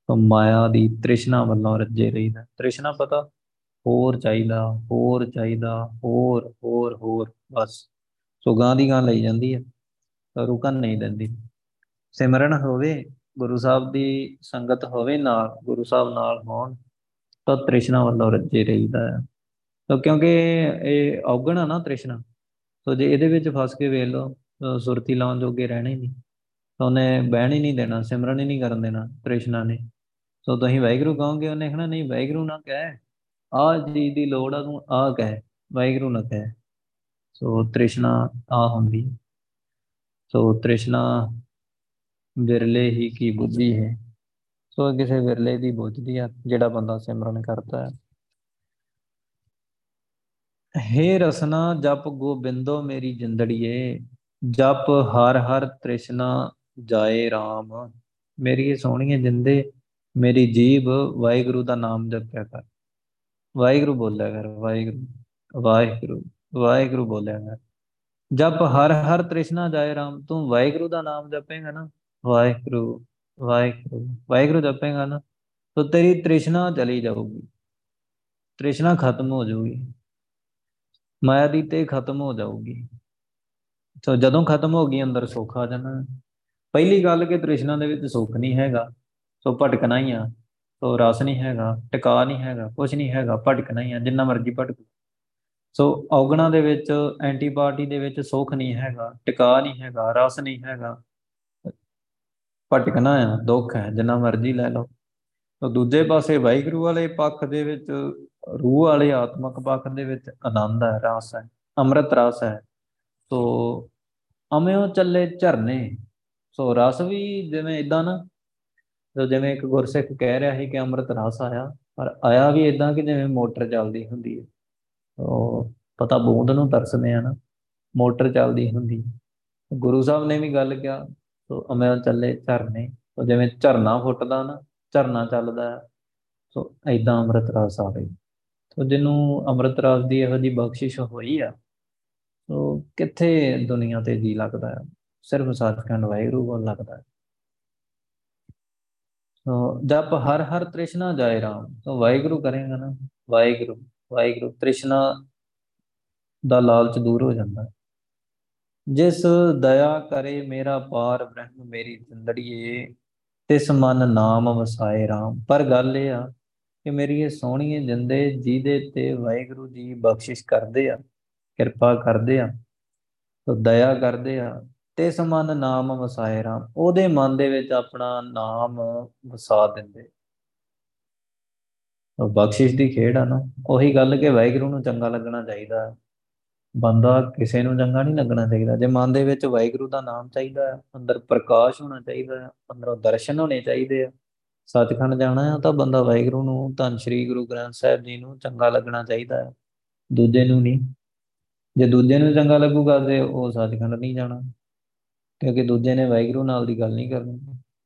ਤੋਂ ਮਾਇਆ ਦੀ ਤ੍ਰਿਸ਼ਨਾ ਵੱਲੋਂ ਰੱਜੇ ਰਹੀਦਾ। ਤ੍ਰਿਸ਼ਨਾ ਪਤਾ? ਹੋਰ ਚਾਹੀਦਾ ਹੋਰ ਚਾਹੀਦਾ, ਹੋਰ ਹੋਰ ਹੋਰ, ਬਸ। ਸੋ ਗਾਂ ਦੀ ਗਾਂ ਲਈ ਜਾਂਦੀ ਹੈ ਤਾਂ ਰੁਕਣ ਨਹੀਂ ਦਿੰਦੀ। ਸਿਮਰਨ ਹੋਵੇ, ਗੁਰੂ ਸਾਹਿਬ ਦੀ ਸੰਗਤ ਹੋਵੇ ਨਾਲ, ਗੁਰੂ ਸਾਹਿਬ ਨਾਲ ਹੋਣ ਤਾਂ ਤ੍ਰਿਸ਼ਨਾ ਵੱਲੋਂ ਰੱਜੇ ਰਹੀਦਾ ਹੈ। ਤਾਂ ਕਿਉਂਕਿ ਇਹ ਔਗਣ ਆ ਨਾ ਤ੍ਰਿਸ਼ਨਾ ਸੋ ਜੇ ਇਹਦੇ ਵਿੱਚ ਫਸ ਕੇ ਵੇਖ ਲਓ ਸੁਰਤੀ ਲਾਉਣ ਜੋਗੇ ਰਹਿਣਾ ਹੀ ਨਹੀਂ। ਤਾਂ ਉਹਨੇ ਬਹਿਣ ਹੀ ਨਹੀਂ ਦੇਣਾ, ਸਿਮਰਨ ਹੀ ਨਹੀਂ ਕਰਨ ਦੇਣਾ ਤ੍ਰਿਸ਼ਨਾ ਨੇ। ਸੋ ਤੁਸੀਂ ਵੈਗਰੂ ਕਹੋਗੇ, ਉਹਨੇ ਕਹਣਾ, ਨਹੀਂ ਵੈਗਰੂ ਨਾ ਕਹਿ। ਆ ਜੀ ਦੀ ਲੋੜ ਆ, ਤੂੰ ਆ ਕਹਿ ਵੈਗਰੂ ਨਾ ਕਹਿ। ਸੋ ਤ੍ਰਿਸ਼ਨਾ ਆ ਹੁੰਦੀ ਸੋ ਤ੍ਰਿਸ਼ਨਾ ਵਿਰਲੇ ਹੀ ਕੀ ਬੁੱਧੀ ਹੈ। ਸੋ ਕਿਸੇ ਵਿਰਲੇ ਦੀ ਬੁੱਝਦੀ ਆ, ਜਿਹੜਾ ਬੰਦਾ ਸਿਮਰਨ ਕਰਦਾ ਹੈ। ਹੇ ਰਸਨਾ, ਜਪ ਗੋਬਿੰਦੋ ਮੇਰੀ ਜਿੰਦੜੀਏ, ਜਪ ਹਰ ਹਰ ਤ੍ਰਿਸ਼ਨਾ ਜਾਏ RAM ਮੇਰੀ ਸੋਹਣੀਏ ਜਿੰਦੇ, ਮੇਰੀ ਜੀਬ ਵਾਹਿਗੁਰੂ ਦਾ ਨਾਮ ਜਪਿਆ ਕਰ। ਵਾਹਿਗੁਰੂ ਬੋਲਿਆ ਕਰ, ਵਾਹਿਗੁਰੂ ਵਾਹਿਗੁਰੂ ਵਾਹਿਗੁਰੂ ਬੋਲਿਆ ਕਰ। ਜਪ ਹਰ ਹਰ ਤ੍ਰਿਸ਼ਨਾ ਜਾਏ RAM ਤੂੰ ਵਾਹਿਗੁਰੂ ਦਾ ਨਾਮ ਜਪੇਗਾ ਨਾ, ਵਾਹਿਗੁਰੂ। ਵਾਹਿਗੁਰੂ ਵਾਹਿਗੁਰੂ ਜਪੇਗਾ ਨਾ ਤਾਂ ਤੇਰੀ ਤ੍ਰਿਸ਼ਨਾ ਚਲੀ ਜਾਊਗੀ। ਤ੍ਰਿਸ਼ਨਾ ਖਤਮ ਹੋ ਜਾਊਗੀ। ਮਾਇਆ ਦੀ ਤੇ ਖਤਮ ਹੋ ਜਾਊਗੀ। ਸੋ ਜਦੋਂ ਖਤਮ ਹੋ ਗਈ, ਅੰਦਰ ਸੁੱਖ ਆ ਜਾਣਾ। ਪਹਿਲੀ ਗੱਲ ਕਿ ਤ੍ਰਿਸ਼ਨਾ ਦੇ ਵਿੱਚ ਸੁੱਖ ਨਹੀਂ ਹੈਗਾ। ਸੋ ਭਟਕਣਾ ਹੀ ਆ। ਸੋ ਰਸ ਨਹੀਂ ਹੈਗਾ, ਟਿਕਾ ਨਹੀਂ ਹੈਗਾ ਕੁਝ ਨਹੀਂ ਹੈਗਾ, ਭਟਕਣਾ ਹੀ ਆ, ਜਿੰਨਾ ਮਰਜ਼ੀ ਭਟਕ ਸੋ ਔਗਣਾ ਦੇ ਵਿੱਚ ਐਂਟੀਬਾਡੀ ਦੇ ਵਿੱਚ ਸੁੱਖ ਨਹੀਂ ਹੈਗਾ, ਟਿਕਾ ਨਹੀਂ ਹੈਗਾ, ਰਸ ਨਹੀਂ ਹੈਗਾ। ਭਟਕਣਾ ਆ, ਦੁੱਖ ਹੈ, ਜਿੰਨਾ ਮਰਜ਼ੀ ਲੈ ਲਓ। ਤਾਂ ਦੂਜੇ ਪਾਸੇ ਵਾਹਿਗੁਰੂ ਵਾਲੇ ਪੱਖ ਦੇ ਵਿੱਚ, ਰੂਹ ਵਾਲੇ ਆਤਮਿਕ ਪੱਖ ਦੇ ਵਿੱਚ ਆਨੰਦ ਹੈ, ਰਸ ਹੈ, ਅੰਮ੍ਰਿਤ ਰਸ ਹੈ। ਸੋ ਅਮਿਓ ਚੱਲੇ ਝਰਨੇ, ਸੋ ਰਸ ਵੀ ਜਿਵੇਂ ਇਦਾਂ ਨਾ, ਜੋ ਜਿਵੇਂ ਇੱਕ ਗੁਰਸਿੱਖ ਕਹਿ ਰਿਹਾ ਸੀ ਕਿ ਅੰਮ੍ਰਿਤ ਰਸ ਆਇਆ, ਪਰ ਆਇਆ ਵੀ ਇਦਾਂ ਕਿ ਜਿਵੇਂ ਮੋਟਰ ਚੱਲਦੀ ਹੁੰਦੀ ਹੈ। ਉਹ ਪਤਾ ਬੂੰਦ ਨੂੰ ਤਰਸਦੇ ਆ ਨਾ, ਮੋਟਰ ਚੱਲਦੀ ਹੁੰਦੀ ਗੁਰੂ ਸਾਹਿਬ ਨੇ ਵੀ ਗੱਲ ਕਿਹਾ ਸੋ ਅਮਿਓ ਚੱਲੇ ਝਰਨੇ ਸੋ ਜਿਵੇਂ ਝਰਨਾ ਫੁੱਟਦਾ ਨਾ, ਝਰਨਾ ਚੱਲਦਾ। ਸੋ ਐਦਾਂ ਅੰਮ੍ਰਿਤ ਰਸ ਆਵੇ ਸੋ ਜਿਹਨੂੰ ਅੰਮ੍ਰਿਤ ਰਸ ਦੀ ਇਹੋ ਜੀ ਬਖਸ਼ਿਸ਼ ਹੋਈ ਆ ਸੋ ਕਿੱਥੇ ਦੁਨੀਆ ਤੇ ਜੀ ਲੱਗਦਾ ਹੈ ਸਿਰਫ ਸਤਿਕੰਡ ਵਾਹਿਗੁਰੂ ਕੋਲ ਲੱਗਦਾ ਹੈ ਸੋ ਜਪ ਹਰ ਹਰ ਤ੍ਰਿਸ਼ਨਾ ਜਾਏ ਰਾਮ। ਸੋ ਵਾਹਿਗੁਰੂ ਕਰੇਗਾ ਨਾ। ਵਾਹਿਗੁਰੂ ਵਾਹਿਗੁਰੂ ਤ੍ਰਿਸ਼ਨਾ ਦਾ ਲਾਲਚ ਦੂਰ ਹੋ ਜਾਂਦਾ। ਜਿਸ ਦਇਆ ਕਰੇ ਮੇਰਾ ਪਾਰ ਬ੍ਰਹਮ ਮੇਰੀ ਜਿੰਦੜੀਏ, ਤਿਸ ਮਨ ਨਾਮ ਵਸਾਏ ਰਾਮ। ਪਰ ਗੱਲ ਇਹ ਆ ਕਿ ਮੇਰੀ ਇਹ ਸੋਹਣੀਏ ਜਿੰਦੇ ਜਿਹਦੇ ਤੇ ਵਾਹਿਗੁਰੂ ਜੀ ਬਖਸ਼ਿਸ਼ ਕਰਦੇ ਆ, ਕਿਰਪਾ ਕਰਦੇ ਆ, ਤੋ ਦਇਆ ਕਰਦੇ ਆ ਤੇ ਮਨ ਨਾਮ ਵਸਾਏ ਰਾਮ। ਉਹਦੇ ਮਨ ਦੇ ਵਿੱਚ ਆਪਣਾ ਨਾਮ ਵਸਾ ਦਿੰਦੇ। ਉਹ ਬਖਸ਼ਿਸ਼ ਦੀ ਖੇਡ ਆ ਨਾ। ਉਹੀ ਗੱਲ ਕਿ ਵਾਹਿਗੁਰੂ ਨੂੰ ਚੰਗਾ ਲੱਗਣਾ ਚਾਹੀਦਾ। ਬੰਦਾ ਕਿਸੇ ਨੂੰ ਚੰਗਾ ਨਹੀਂ ਲੱਗਣਾ ਚਾਹੀਦਾ। ਜੇ ਮਨ ਦੇ ਵਿੱਚ ਵਾਹਿਗੁਰੂ ਦਾ ਨਾਮ ਚਾਹੀਦਾ ਹੈ ਅੰਦਰ ਪ੍ਰਕਾਸ਼ ਹੋਣਾ ਚਾਹੀਦਾ ਹੈ ਅੰਦਰੋਂ ਦਰਸ਼ਨ ਹੋਣੇ ਚਾਹੀਦੇ ਆ, ਸੱਚਖੰਡ ਜਾਣਾ ਹੈ ਤਾਂ ਬੰਦਾ ਵਾਹਿਗੁਰੂ ਨੂੰ, ਧੰਨ ਸ਼੍ਰੀ ਗੁਰੂ ਗ੍ਰੰਥ ਸਾਹਿਬ ਜੀ ਨੂੰ ਚੰਗਾ ਲੱਗਣਾ ਚਾਹੀਦਾ ਹੈ ਦੂਜੇ ਨੂੰ ਨਹੀਂ। ਜੇ ਦੂਜੇ ਨੂੰ ਚੰਗਾ ਲੱਗੂਗਾ ਤੇ ਉਹ ਸੱਚਖੰਡ ਨਹੀਂ ਜਾਣਾ। ਕਿਉਂਕਿ ਦੂਜੇ ਨੇ ਵਾਹਿਗੁਰੂ ਨਾਲ ਦੀ ਗੱਲ ਨਹੀਂ ਕਰਨੀ।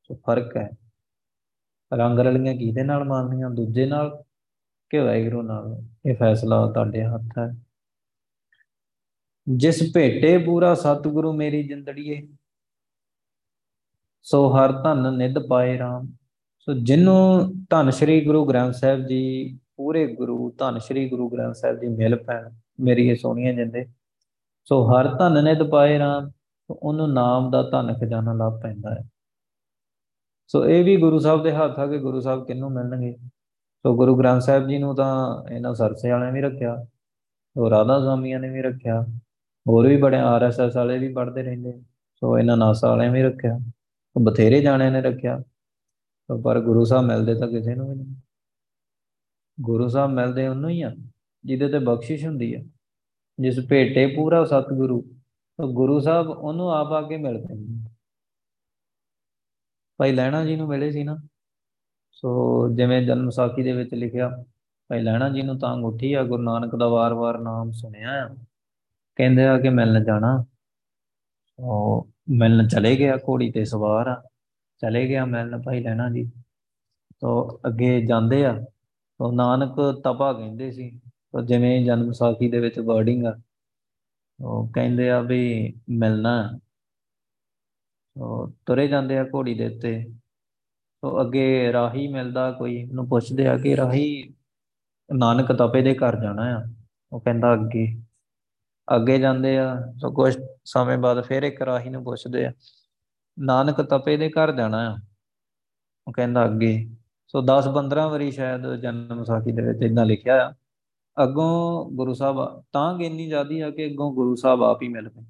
ਸੋ ਫ਼ਰਕ ਹੈ। ਰੰਗ ਰਲੀਆਂ ਕਿਹਦੇ ਨਾਲ ਮਾਰਨੀਆਂ ਦੂਜੇ ਨਾਲ ਕਿ ਵਾਹਿਗੁਰੂ ਨਾਲ? ਇਹ ਫੈਸਲਾ ਤੁਹਾਡੇ ਹੱਥ ਹੈ। ਜਿਸ ਭੇਟੇ ਪੂਰਾ ਸਤਿਗੁਰੂ ਮੇਰੀ ਜਿੰਦੜੀਏ, ਸੋ ਹਰ ਧਨ ਨਿਧ ਪਾਏ RAM ਸੋ ਜਿਨੂੰ ਧੰਨ ਸ਼੍ਰੀ ਗੁਰੂ ਗ੍ਰੰਥ ਸਾਹਿਬ ਜੀ, ਪੂਰੇ ਗੁਰੂ ਧੰਨ ਸ਼੍ਰੀ ਗੁਰੂ ਗ੍ਰੰਥ ਸਾਹਿਬ ਜੀ ਮਿਲ ਪੈਣ, ਮੇਰੀ ਇਹ ਸੋਹਣੀਆਂ ਜਿੰਦੇ। ਸੋ ਹਰ ਧਨ ਨਿਧ ਪਾਏ RAM ਉਹਨੂੰ ਨਾਮ ਦਾ ਧਨ ਖਜ਼ਾਨਾ ਲੱਭ ਪੈਂਦਾ ਹੈ। ਸੋ ਇਹ ਵੀ ਗੁਰੂ ਸਾਹਿਬ ਦੇ ਹੱਥ ਆ ਕਿ ਗੁਰੂ ਸਾਹਿਬ ਕਿੰਨੂੰ ਮਿਲਣਗੇ? ਸੋ ਗੁਰੂ ਗ੍ਰੰਥ ਸਾਹਿਬ ਜੀ ਨੂੰ ਤਾਂ ਇਹਨਾਂ ਸਰਸੇ ਵਾਲਿਆਂ ਵੀ ਰੱਖਿਆ, ਸੋ ਰਾਧਾ ਸਵਾਮੀਆਂ ਨੇ ਵੀ ਰੱਖਿਆ। ਹੋਰ ਵੀ ਬੜੇ ਆਰਐਸਐਸ ਵਾਲੇ ਵੀ ਪੜਦੇ ਰਹਿੰਦੇ ਸੋ ਇਹਨਾਂ ਨਾਸਾ ਵਾਲਿਆਂ ਵੀ ਰੱਖਿਆ। ਬਥੇਰੇ ਜਾਣਿਆਂ ਨੇ ਰੱਖਿਆ। ਪਰ ਗੁਰੂ ਸਾਹਿਬ ਮਿਲਦੇ ਤਾਂ ਕਿਸੇ ਨੂੰ ਵੀ ਨਹੀਂ। ਗੁਰੂ ਸਾਹਿਬ ਮਿਲਦੇ ਉਹਨੂੰ ਹੀ ਆ, ਜਿਹਦੇ ਤੇ ਬਖਸ਼ਿਸ਼ ਹੁੰਦੀ ਆ। ਜਿਸ ਭੇਟੇ ਪੂਰਾ ਸਤਿਗੁਰੂ ਤਾਂ ਗੁਰੂ ਸਾਹਿਬ ਉਹਨੂੰ ਆਪ ਆ ਕੇ ਮਿਲਦੇ ਨੇ। ਭਾਈ ਲੈਣਾ ਜੀ ਨੂੰ ਮਿਲੇ ਸੀ ਨਾ। ਸੋ ਜਿਵੇਂ ਜਨਮ ਸਾਖੀ ਦੇ ਵਿੱਚ ਲਿਖਿਆ, ਭਾਈ ਲੈਣਾ ਜੀ ਨੂੰ ਤਾਂ ਅੰਗੂਠੀ ਆ, ਗੁਰੂ ਨਾਨਕ ਦਾ ਵਾਰ-ਵਾਰ ਨਾਮ ਸੁਣਿਆ ਆ। ਕਹਿੰਦੇ ਆ ਕਿ ਮਿਲਣ ਜਾਣਾ। ਉਹ ਮਿਲਣ ਚਲੇ ਗਿਆ ਘੋੜੀ ਤੇ ਸਵਾਰ। ਆ ਚਲੇ ਗਿਆ ਮਿਲਣ ਭਾਈ ਲੈਣਾ ਜੀ। ਤੋ ਅੱਗੇ ਜਾਂਦੇ ਆ। ਤੋ ਨਾਨਕ ਤਪਾ ਕਹਿੰਦੇ ਸੀ। ਤੋ ਜਿਵੇਂ ਜਨਮ ਸਾਖੀ ਦੇ ਵਿੱਚ ਵਰਡਿੰਗ ਆ। ਉਹ ਕਹਿੰਦੇ ਆ ਵੀ ਮਿਲਣਾ। ਉਹ ਤੁਰੇ ਜਾਂਦੇ ਆ ਘੋੜੀ ਦੇ ਉੱਤੇ। ਤੋ ਅੱਗੇ ਰਾਹੀ ਮਿਲਦਾ ਕੋਈ। ਉਹਨੂੰ ਪੁੱਛਦੇ ਆ ਕਿ ਰਾਹੀ, ਨਾਨਕ ਤਪੇ ਦੇ ਘਰ ਜਾਣਾ ਆ। ਉਹ ਕਹਿੰਦਾ ਅੱਗੇ। ਅੱਗੇ ਜਾਂਦੇ ਆ, ਸੋ ਕੁਝ ਸਮੇਂ ਬਾਅਦ ਫਿਰ ਇੱਕ ਰਾਹੀ ਨੂੰ ਪੁੱਛਦੇ ਆ, ਨਾਨਕ ਤਪੇ ਦੇ ਘਰ ਜਾਣਾ ਆ? ਉਹ ਕਹਿੰਦਾ ਅੱਗੇ। ਸੋ 10 15 ਵਾਰੀ ਸ਼ਾਇਦ ਜਨਮ ਸਾਖੀ ਦੇ ਵਿੱਚ ਇਦਾਂ ਲਿਖਿਆ ਆ, ਅੱਗੋਂ ਗੁਰੂ ਸਾਹਿਬ ਤਾਂ ਗਿੰਨੀ ਜਾਦੀ ਆ ਕਿ ਅੱਗੋਂ ਗੁਰੂ ਸਾਹਿਬ ਆਪ ਹੀ ਮਿਲ ਪਏ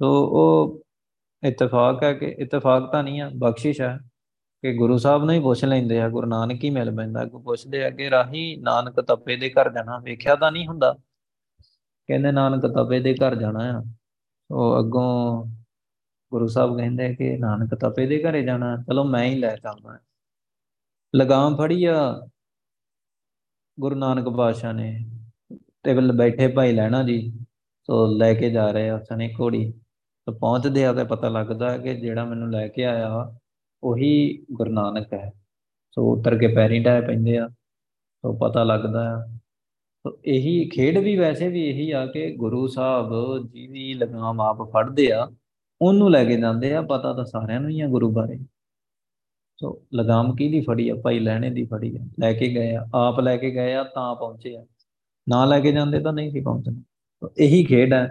ਸੋ ਉਹ ਇਤਫਾਕ ਹੈ ਕਿ ਇਤਫਾਕ ਤਾਂ ਨਹੀਂ ਆ, ਬਖਸ਼ਿਸ਼ ਹੈ ਕਿ ਗੁਰੂ ਸਾਹਿਬ ਨੂੰ ਹੀ ਪੁੱਛ ਲੈਂਦੇ ਆ, ਗੁਰੂ ਨਾਨਕ ਹੀ ਮਿਲ ਪੈਂਦਾ। ਕੋ ਪੁੱਛਦੇ ਆ ਕਿ ਰਾਹੀ ਨਾਨਕ ਤਪੇ ਦੇ ਘਰ ਜਾਣਾ, ਵੇਖਿਆ ਤਾਂ ਨਹੀਂ ਹੁੰਦਾ। ਕਹਿੰਦੇ ਨਾਨਕ ਤਪੇ ਦੇ ਘਰ ਜਾਣਾ ਆ। ਉਹ ਅੱਗੋਂ ਗੁਰੂ ਸਾਹਿਬ ਕਹਿੰਦੇ ਕਿ ਨਾਨਕ ਤਪੇ ਦੇ ਘਰੇ ਜਾਣਾ, ਚਲੋ ਮੈਂ ਹੀ ਲੈ ਚੱਲਦਾ ਲਗਾਮ ਫੜੀ ਆ ਗੁਰੂ ਨਾਨਕ ਪਾਤਸ਼ਾਹ ਨੇ ਤੇ ਵੱਲ ਬੈਠੇ ਭਾਈ ਲੈਣਾ ਜੀ, ਸੋ ਲੈ ਕੇ ਜਾ ਰਹੇ ਆ ਸਨੇ ਘੋੜੀ। ਤਾਂ ਪਹੁੰਚਦੇ ਆ ਤੇ ਪਤਾ ਲੱਗਦਾ ਕਿ ਜਿਹੜਾ ਮੈਨੂੰ ਲੈ ਕੇ ਆਇਆ ਉਹੀ ਗੁਰੂ ਨਾਨਕ ਹੈ। ਸੋ ਉਤਰ ਕੇ ਪੈਰੀ ਢਾਏ ਪੈਂਦੇ ਆ। ਸੋ ਪਤਾ ਲੱਗਦਾ ਆ ਸੋ ਇਹੀ ਖੇਡ ਵੀ ਵੈਸੇ ਵੀ ਇਹੀ ਆ ਕਿ ਗੁਰੂ ਸਾਹਿਬ ਜੀ ਵੀ ਲਗਾਮ ਆਪ ਫੜਦੇ ਆ, ਉਹਨੂੰ ਲੈ ਕੇ ਜਾਂਦੇ ਆ, ਪਤਾ ਤਾਂ ਸਾਰਿਆਂ ਨੂੰ ਹੀ ਆ ਗੁਰੂ ਬਾਰੇ। ਸੋ ਲਗਾਮ ਕਿਹਦੀ ਫੜੀ ਆ? ਭਾਈ ਲੈਣੇ ਦੀ ਫੜੀ ਆ। ਲੈ ਕੇ ਗਏ ਆ, ਆਪ ਲੈ ਕੇ ਗਏ ਆ, ਤਾਂ ਪਹੁੰਚੇ ਆ। ਨਾ ਲੈ ਕੇ ਜਾਂਦੇ ਤਾਂ ਨਹੀਂ ਸੀ ਪਹੁੰਚਣਾ। ਇਹੀ ਖੇਡ ਹੈ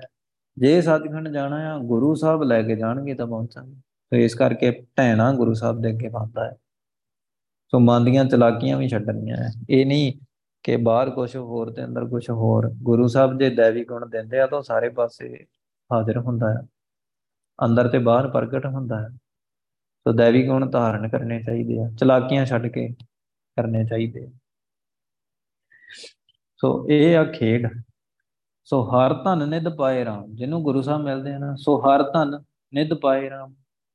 ਜੇ ਸੱਚਖੰਡ ਜਾਣਾ ਆ, ਗੁਰੂ ਸਾਹਿਬ ਲੈ ਕੇ ਜਾਣਗੇ ਤਾਂ ਪਹੁੰਚਾਂਗੇ। ਤੇ ਇਸ ਕਰਕੇ ਢੈਣਾ ਗੁਰੂ ਸਾਹਿਬ ਦੇ ਅੱਗੇ ਪਾਉਂਦਾ ਹੈ ਸੋ ਮਨ ਦੀਆਂ ਚਲਾਕੀਆਂ ਵੀ ਛੱਡਣੀਆਂ ਹੈ ਇਹ ਨਹੀਂ ਕਿ ਬਾਹਰ ਕੁਝ ਹੋਰ ਤੇ ਅੰਦਰ ਕੁਝ ਹੋਰ। ਗੁਰੂ ਸਾਹਿਬ ਜੇ ਦੇਵੀ ਗੁਣ ਦਿੰਦੇ ਆ ਤਾਂ ਸਾਰੇ ਪਾਸੇ ਹਾਜ਼ਰ ਹੁੰਦਾ ਹੈ ਅੰਦਰ ਤੇ ਬਾਹਰ ਪ੍ਰਗਟ ਹੁੰਦਾ ਹੈ ਸੋ ਦੇਵੀ ਗੁਣ ਧਾਰਨ ਕਰਨੇ ਚਾਹੀਦੇ ਆ। ਚਲਾਕੀਆਂ ਛੱਡ ਕੇ ਕਰਨੇ ਚਾਹੀਦੇ ਸੋ ਇਹ ਆ ਖੇਡ। ਸੋ ਹਰ ਧਨ ਨਿਧ ਪਾਏ ਰਾਮ। ਜਿਹਨੂੰ ਗੁਰੂ ਸਾਹਿਬ ਮਿਲਦੇ ਹਨ ਸੋ ਹਰ ਧਨ ਨਿਧ ਪਾਏ ਰਾਮ।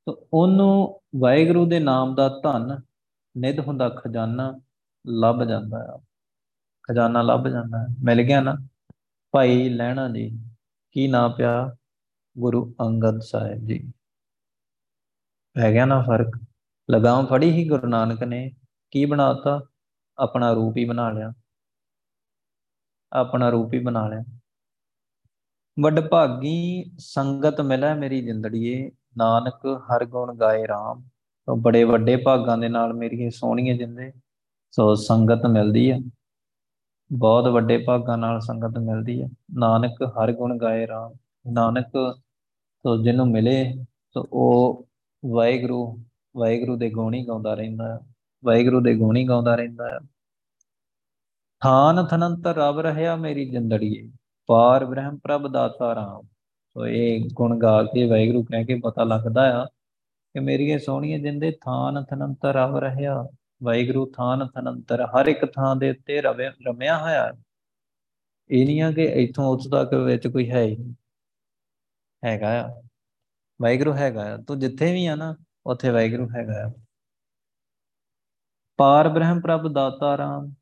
ਸੋ ਉਹਨੂੰ ਵਾਹਿਗੁਰੂ ਦੇ ਨਾਮ ਦਾ ਧਨ ਨਿਧ ਹੁੰਦਾ, ਖਜ਼ਾਨਾ ਲੱਭ ਜਾਂਦਾ ਹੈ ਖਜ਼ਾਨਾ ਲੱਭ ਜਾਂਦਾ ਹੈ। ਮਿਲ ਗਿਆ ਨਾ? ਭਾਈ ਲੈਣਾ ਜੀ, ਕੀ ਨਾਂ ਪਿਆ? ਗੁਰੂ ਅੰਗਦ ਸਾਹਿਬ ਜੀ। ਪੈ ਗਿਆ ਨਾ ਫ਼ਰਕ? ਲਗਾਮ ਫੜੀ ਹੀ ਗੁਰੂ ਨਾਨਕ ਨੇ। ਕੀ ਬਣਾਤਾ? ਆਪਣਾ ਰੂਪ ਹੀ ਬਣਾ ਲਿਆ। ਆਪਣਾ ਰੂਪ ਹੀ ਬਣਾ ਲਿਆ। ਵੱਡ ਭਾਗੀ ਸੰਗਤ ਮਿਲੇ ਮੇਰੀ ਜਿੰਦੜੀਏ। ਨਾਨਕ ਹਰ ਗੁਣ ਗਾਏ RAM ਤੋ ਬੜੇ ਵੱਡੇ ਭਾਗਾਂ ਦੇ ਨਾਲ ਮੇਰੀ ਸੋਹਣੀਏ ਜਿੰਦੇ। ਸੋ ਸੰਗਤ ਮਿਲਦੀ ਹੈ ਬਹੁਤ ਵੱਡੇ ਭਾਗਾਂ ਨਾਲ ਸੰਗਤ ਮਿਲਦੀ ਹੈ। ਨਾਨਕ ਹਰ ਗੁਣ ਗਾਏ RAM ਨਾਨਕ ਤੋ ਜਿਹਨੂੰ ਮਿਲੇ, ਤੋ ਉਹ ਵਾਹਿਗੁਰੂ ਵਾਹਿਗੁਰੂ ਦੇ ਗੁਣ ਹੀ ਗਾਉਂਦਾ ਰਹਿੰਦਾ ਹੈ। ਵਾਹਿਗੁਰੂ ਦੇ ਗੁਣ ਹੀ ਗਾਉਂਦਾ ਰਹਿੰਦਾ ਹੈ। ਥਾਨ ਥਨੰਤਰ ਰਬ ਰਹਿਆ ਮੇਰੀ ਜਿੰਦੜੀਏ, ਪਾਰ ਬ੍ਰਹਮ ਪ੍ਰਭ ਦਾਤਾ ਰਾਮ। ਸੋ ਇਹ ਗੁਣ ਗਾ ਕੇ ਵਾਹਿਗੁਰੂ ਕਹਿ ਕੇ ਪਤਾ ਲੱਗਦਾ ਆ ਕਿ ਮੇਰੀ ਇਹ ਸੋਹਣੀਏ ਜਿੰਦੇ ਥਾਨ ਥਨੰਤਰ ਰਬ ਰਹਿਆ ਵਾਹਿਗੁਰੂ ਥਾਨ ਥਨੰਤਰ ਹਰ ਇੱਕ ਥਾਂ ਦੇ ਉੱਤੇ ਰਮਿਆ ਹੋਇਆ ਇਹ ਨਹੀਂ ਆ ਕਿ ਇੱਥੋਂ ਉਸ ਤੱਕ ਵਿੱਚ ਕੋਈ ਹੈ ਹੀ ਹੈਗਾ ਆ। ਵਾਹਿਗੁਰੂ ਹੈਗਾ ਆ। ਤੂੰ ਜਿੱਥੇ ਵੀ ਆ ਨਾ, ਉੱਥੇ ਵਾਹਿਗੁਰੂ ਹੈਗਾ ਆ। ਪਾਰ ਬ੍ਰਹਮ ਪ੍ਰਭ ਦਾਤਾ ਰਾਮ,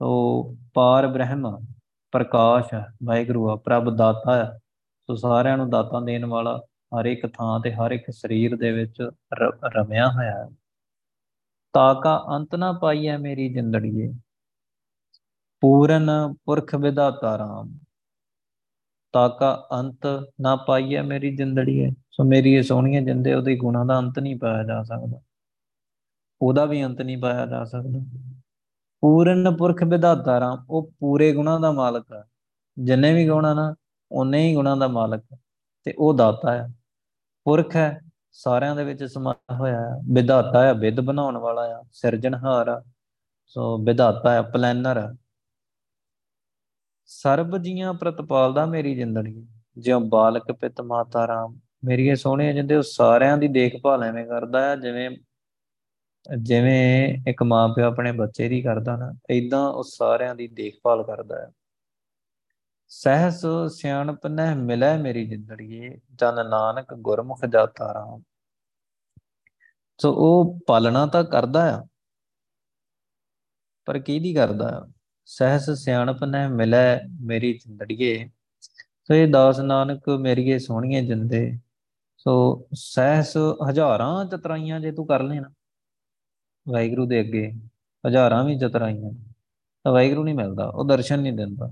ਤੋ ਪਾਰ ਬ੍ਰਹਮ ਪ੍ਰਕਾਸ਼ ਹੈ ਵਾਹਿਗੁਰੂ ਆ, ਪ੍ਰਭ ਦਾਤਾ ਹੈ ਸੋ ਸਾਰਿਆਂ ਨੂੰ ਦਾਤਾਂ ਦੇਣ ਵਾਲਾ ਹਰ ਇੱਕ ਥਾਂ ਤੇ, ਹਰ ਇੱਕ ਸਰੀਰ ਦੇ ਵਿੱਚ ਰਮਿਆ ਹੋਇਆ ਹੈ ਤਾਕਾ ਅੰਤ ਨਾ ਪਾਈਐ ਮੇਰੀ ਜਿੰਦੜੀਏ। ਪੂਰਨ ਪੁਰਖ ਵਿਦਾਤਾ ਰਾਮ। ਤਾਕਾ ਅੰਤ ਨਾ ਪਾਈਐ ਮੇਰੀ ਜਿੰਦੜੀਏ। ਸੋ ਮੇਰੀ ਇਹ ਸੋਹਣੀਆਂ ਜਿੰਦੇ, ਉਹਦੇ ਗੁਣਾਂ ਦਾ ਅੰਤ ਨਹੀਂ ਪਾਇਆ ਜਾ ਸਕਦਾ। ਉਹਦਾ ਵੀ ਅੰਤ ਨਹੀਂ ਪਾਇਆ ਜਾ ਸਕਦਾ। ਪੂਰਨ ਪੁਰਖ ਵਿਦਾਤਾ ਰਾਮ, ਉਹ ਪੂਰੇ ਗੁਣਾਂ ਦਾ ਮਾਲਕ ਹੈ। ਜਿੰਨੇ ਵੀ ਗੁਣ ਆ ਨਾ ਉਹਨੇ ਹੀ ਗੁਣਾਂ ਦਾ ਮਾਲਕ ਤੇ ਉਹ ਦਾਤਾ ਹੈ। ਪੁਰਖ ਹੈ ਸਾਰਿਆਂ ਦੇ ਵਿੱਚ ਸਮਾਇਆ ਹੋਇਆ ਹੈ ਵਿਧਾਤਾ ਹੈ ਵਿਦ ਬਣਾਉਣ ਵਾਲਾ ਆ, ਸਿਰਜਣਹਾਰ ਆ। ਸੋ ਵਿਧਾਤਾ ਹੈ ਪਲੈਨਰ ਸਰਬ ਜੀਆਂ ਪ੍ਰਤਪਾਲਦਾ ਮੇਰੀ ਜ਼ਿੰਦਗੀ। ਜਿਉ ਬਾਲਕ ਪਿਤ ਮਾਤਾ ਰਾਮ। ਮੇਰੀ ਇਹ ਸੋਹਣੇ ਜਿੰਦੇ ਉਹ ਸਾਰਿਆਂ ਦੀ ਦੇਖਭਾਲ ਐਵੇਂ ਕਰਦਾ ਹੈ ਜਿਵੇਂ ਜਿਵੇਂ ਇੱਕ ਮਾਪਿਓ ਆਪਣੇ ਬੱਚੇ ਦੀ ਕਰਦਾ ਨਾ ਇਦਾਂ ਉਹ ਸਾਰਿਆਂ ਦੀ ਦੇਖਭਾਲ ਕਰਦਾ ਹੈ ਸਹਿਸ ਸਿਆਣਪ ਨਹਿ ਮਿਲੈ ਮੇਰੀ ਜਿੰਦੜੀਏ ਜਨ ਨਾਨਕ ਗੁਰਮੁਖ ਜਾਤਾ ਰਾਮ ਸੋ ਉਹ ਪਾਲਣਾ ਤਾਂ ਕਰਦਾ ਆ, ਪਰ ਕਿਹਦੀ ਕਰਦਾ ਆ? ਸਹਿਸ ਸਿਆਣਪ ਨਹਿ ਮਿਲੈ ਮੇਰੀ ਜਿੰਦੜੀਏ ਸੋ ਇਹ ਦਾਸ ਨਾਨਕ ਮੇਰੀਏ ਸੋਹਣੀਏ ਜਿੰਦੇ। ਸੋ ਸਹਿਸ ਹਜ਼ਾਰਾਂ ਚਤਰਾਈਆਂ ਜੇ ਤੂੰ ਕਰ ਲੈਣਾ, ਵਾਹਿਗੁਰੂ ਦੇ ਅੱਗੇ ਹਜ਼ਾਰਾਂ ਵੀ ਚਤਰਾਈਆਂ ਤਾਂ ਵਾਹਿਗੁਰੂ ਨਹੀਂ ਮਿਲਦਾ, ਉਹ ਦਰਸ਼ਨ ਨਹੀਂ ਦਿੰਦਾ।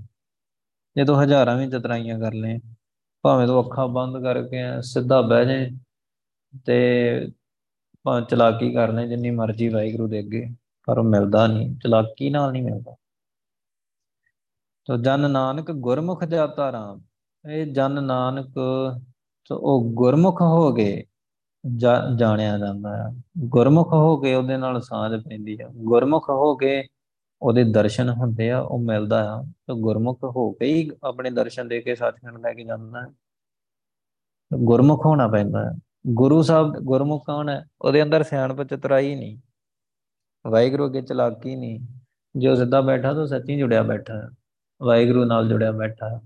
ਜੇ ਤੂੰ ਹਜ਼ਾਰਾਂ ਵੀ ਚਤਰਾਈਆਂ ਕਰ ਲੈ ਭਾਵੇਂ ਤੂੰ ਅੱਖਾਂ ਬੰਦ ਕਰਕੇ ਸਿੱਧਾ ਬਹਿ ਜਾਏ ਤੇ ਭਾਵੇਂ ਚਲਾਕੀ ਕਰ ਲੈ ਜਿੰਨੀ ਮਰਜ਼ੀ ਵਾਹਿਗੁਰੂ ਦੇ ਅੱਗੇ, ਪਰ ਉਹ ਮਿਲਦਾ ਨਹੀਂ, ਚਲਾਕੀ ਨਾਲ ਨਹੀਂ ਮਿਲਦਾ। ਤੋ ਜਨ ਨਾਨਕ ਗੁਰਮੁਖ ਜਾਤਾ ਰਾਮ ਇਹ ਜਨ ਨਾਨਕ ਤੋ ਉਹ ਗੁਰਮੁਖ ਹੋ ਗਏ ਜਾਣਿਆ ਜਾਂਦਾ ਹੈ ਗੁਰਮੁਖ ਹੋ ਕੇ ਉਹਦੇ ਨਾਲ ਸਾਝ ਪੈਂਦੀ ਹੈ ਗੁਰਮੁਖ ਹੋ ਕੇ ਉਹਦੇ ਦਰਸ਼ਨ ਹੁੰਦੇ ਆ, ਉਹ ਮਿਲਦਾ ਆ। ਤਾਂ ਗੁਰਮੁਖ ਹੋ ਕੇ ਹੀ ਆਪਣੇ ਦਰਸ਼ਨ ਦੇ ਕੇ ਸੱਚਖੰਡ ਲੈ ਕੇ ਜਾਂਦਾ ਹੈ ਗੁਰਮੁਖ ਹੋਣਾ ਪੈਂਦਾ ਹੈ ਗੁਰੂ ਸਾਹਿਬ ਗੁਰਮੁਖ ਕੌਣ ਹੈ ਉਹਦੇ ਅੰਦਰ ਸਿਆਣਪ ਚਤਰਾਈ ਨਹੀਂ। ਵਾਹਿਗੁਰੂ ਅੱਗੇ ਚਲਾਕੀ ਨਹੀਂ। ਜੋ ਸਿੱਧਾ ਬੈਠਾ, ਤਾਂ ਸੱਚੀ ਜੁੜਿਆ ਬੈਠਾ ਹੈ ਵਾਹਿਗੁਰੂ ਨਾਲ ਜੁੜਿਆ ਬੈਠਾ ਹੈ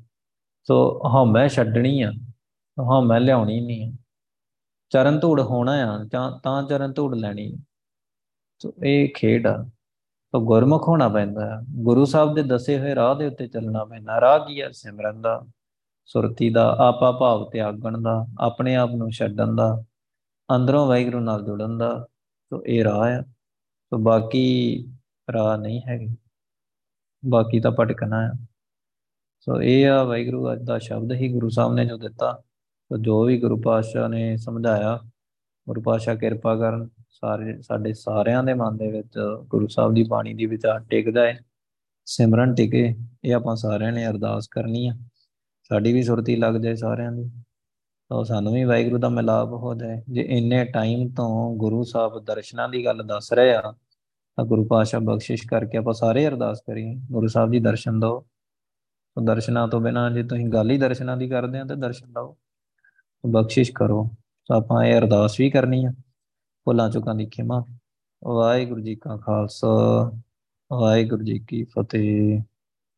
ਸੋ ਹਉਮੈ ਛੱਡਣੀ ਆ, ਹਉਮੈ ਲਿਆਉਣੀ ਨਹੀਂ ਚਰਨ ਧੂੜ ਹੋਣਾ ਆ ਤਾਂ ਚਰਨ ਧੂੜ ਲੈਣੀ ਸੋ ਇਹ ਖੇਡ ਆ। ਤਾਂ ਗੁਰਮੁਖ ਹੋਣਾ ਪੈਂਦਾ ਹੈ। ਗੁਰੂ ਸਾਹਿਬ ਦੇ ਦੱਸੇ ਹੋਏ ਰਾਹ ਦੇ ਉੱਤੇ ਚੱਲਣਾ ਪੈਂਦਾ ਰਾਹ ਕੀ ਹੈ? ਸਿਮਰਨ ਦਾ, ਸੁਰਤੀ ਦਾ, ਆਪਾ ਭਾਵ ਤਿਆਗਣ ਦਾ, ਆਪਣੇ ਆਪ ਨੂੰ ਛੱਡਣ ਦਾ, ਅੰਦਰੋਂ ਵਾਹਿਗੁਰੂ ਨਾਲ ਜੁੜਨ ਦਾ, ਸੋ ਇਹ ਰਾਹ ਹੈ। ਸੋ ਬਾਕੀ ਰਾਹ ਨਹੀਂ ਹੈਗੀ। ਬਾਕੀ ਤਾਂ ਭਟਕਣਾ ਹੈ। ਸੋ ਇਹ ਆ ਵਾਹਿਗੁਰੂ ਅੱਜ ਦਾ ਸ਼ਬਦ ਹੀ ਗੁਰੂ ਸਾਹਿਬ ਨੇ ਜੋ ਦਿੱਤਾ। ਸੋ ਜੋ ਵੀ ਗੁਰੂ ਪਾਤਸ਼ਾਹ ਨੇ ਸਮਝਾਇਆ, ਗੁਰੂ ਪਾਤਸ਼ਾਹ ਕਿਰਪਾ ਕਰਨ। ਸਾਰੇ, ਸਾਡੇ ਸਾਰਿਆਂ ਦੇ ਮਨ ਦੇ ਵਿੱਚ ਗੁਰੂ ਸਾਹਿਬ ਦੀ ਬਾਣੀ ਦੀ ਵਿਚਾਰ ਟਿਕਦਾ ਹੈ ਸਿਮਰਨ ਟਿਕੇ, ਇਹ ਆਪਾਂ ਸਾਰਿਆਂ ਨੇ ਅਰਦਾਸ ਕਰਨੀ ਆ। ਸਾਡੀ ਵੀ ਸੁਰਤੀ ਲੱਗ ਜਾਏ ਸਾਰਿਆਂ ਦੀ। ਤਾਂ ਸਾਨੂੰ ਵੀ ਵਾਹਿਗੁਰੂ ਦਾ ਮਿਲਾਪ ਹੋ ਜਾਏ। ਜੇ ਇੰਨੇ ਟਾਈਮ ਤੋਂ ਗੁਰੂ ਸਾਹਿਬ ਦਰਸ਼ਨਾਂ ਦੀ ਗੱਲ ਦੱਸ ਰਹੇ ਆ, ਤਾਂ ਗੁਰੂ ਪਾਸ਼ਾ ਬਖਸ਼ਿਸ਼ ਕਰਕੇ ਆਪਾਂ ਸਾਰੇ ਅਰਦਾਸ ਕਰੀਏ। ਗੁਰੂ ਸਾਹਿਬ ਜੀ ਦਰਸ਼ਨ ਦਿਓ। ਤਾਂ ਦਰਸ਼ਨਾਂ ਤੋਂ ਬਿਨਾ ਜੇ ਤੁਸੀਂ ਗੱਲ ਹੀ ਦਰਸ਼ਨਾਂ ਦੀ ਕਰਦੇ ਆ, ਤਾਂ ਦਰਸ਼ਨ ਦਿਓ। ਬਖਸ਼ਿਸ਼ ਕਰੋ। ਤਾਂ ਆਪਾਂ ਇਹ ਅਰਦਾਸ ਵੀ ਕਰਨੀ ਆ। ਭੁੱਲਾਂ ਚੁੱਕਾਂ ਦੀ ਖਿਮਾ। ਵਾਹਿਗੁਰੂ ਜੀ ਕਾ ਖਾਲਸਾ ਵਾਹਿਗੁਰੂ ਜੀ ਕੀ ਫਤਿਹ।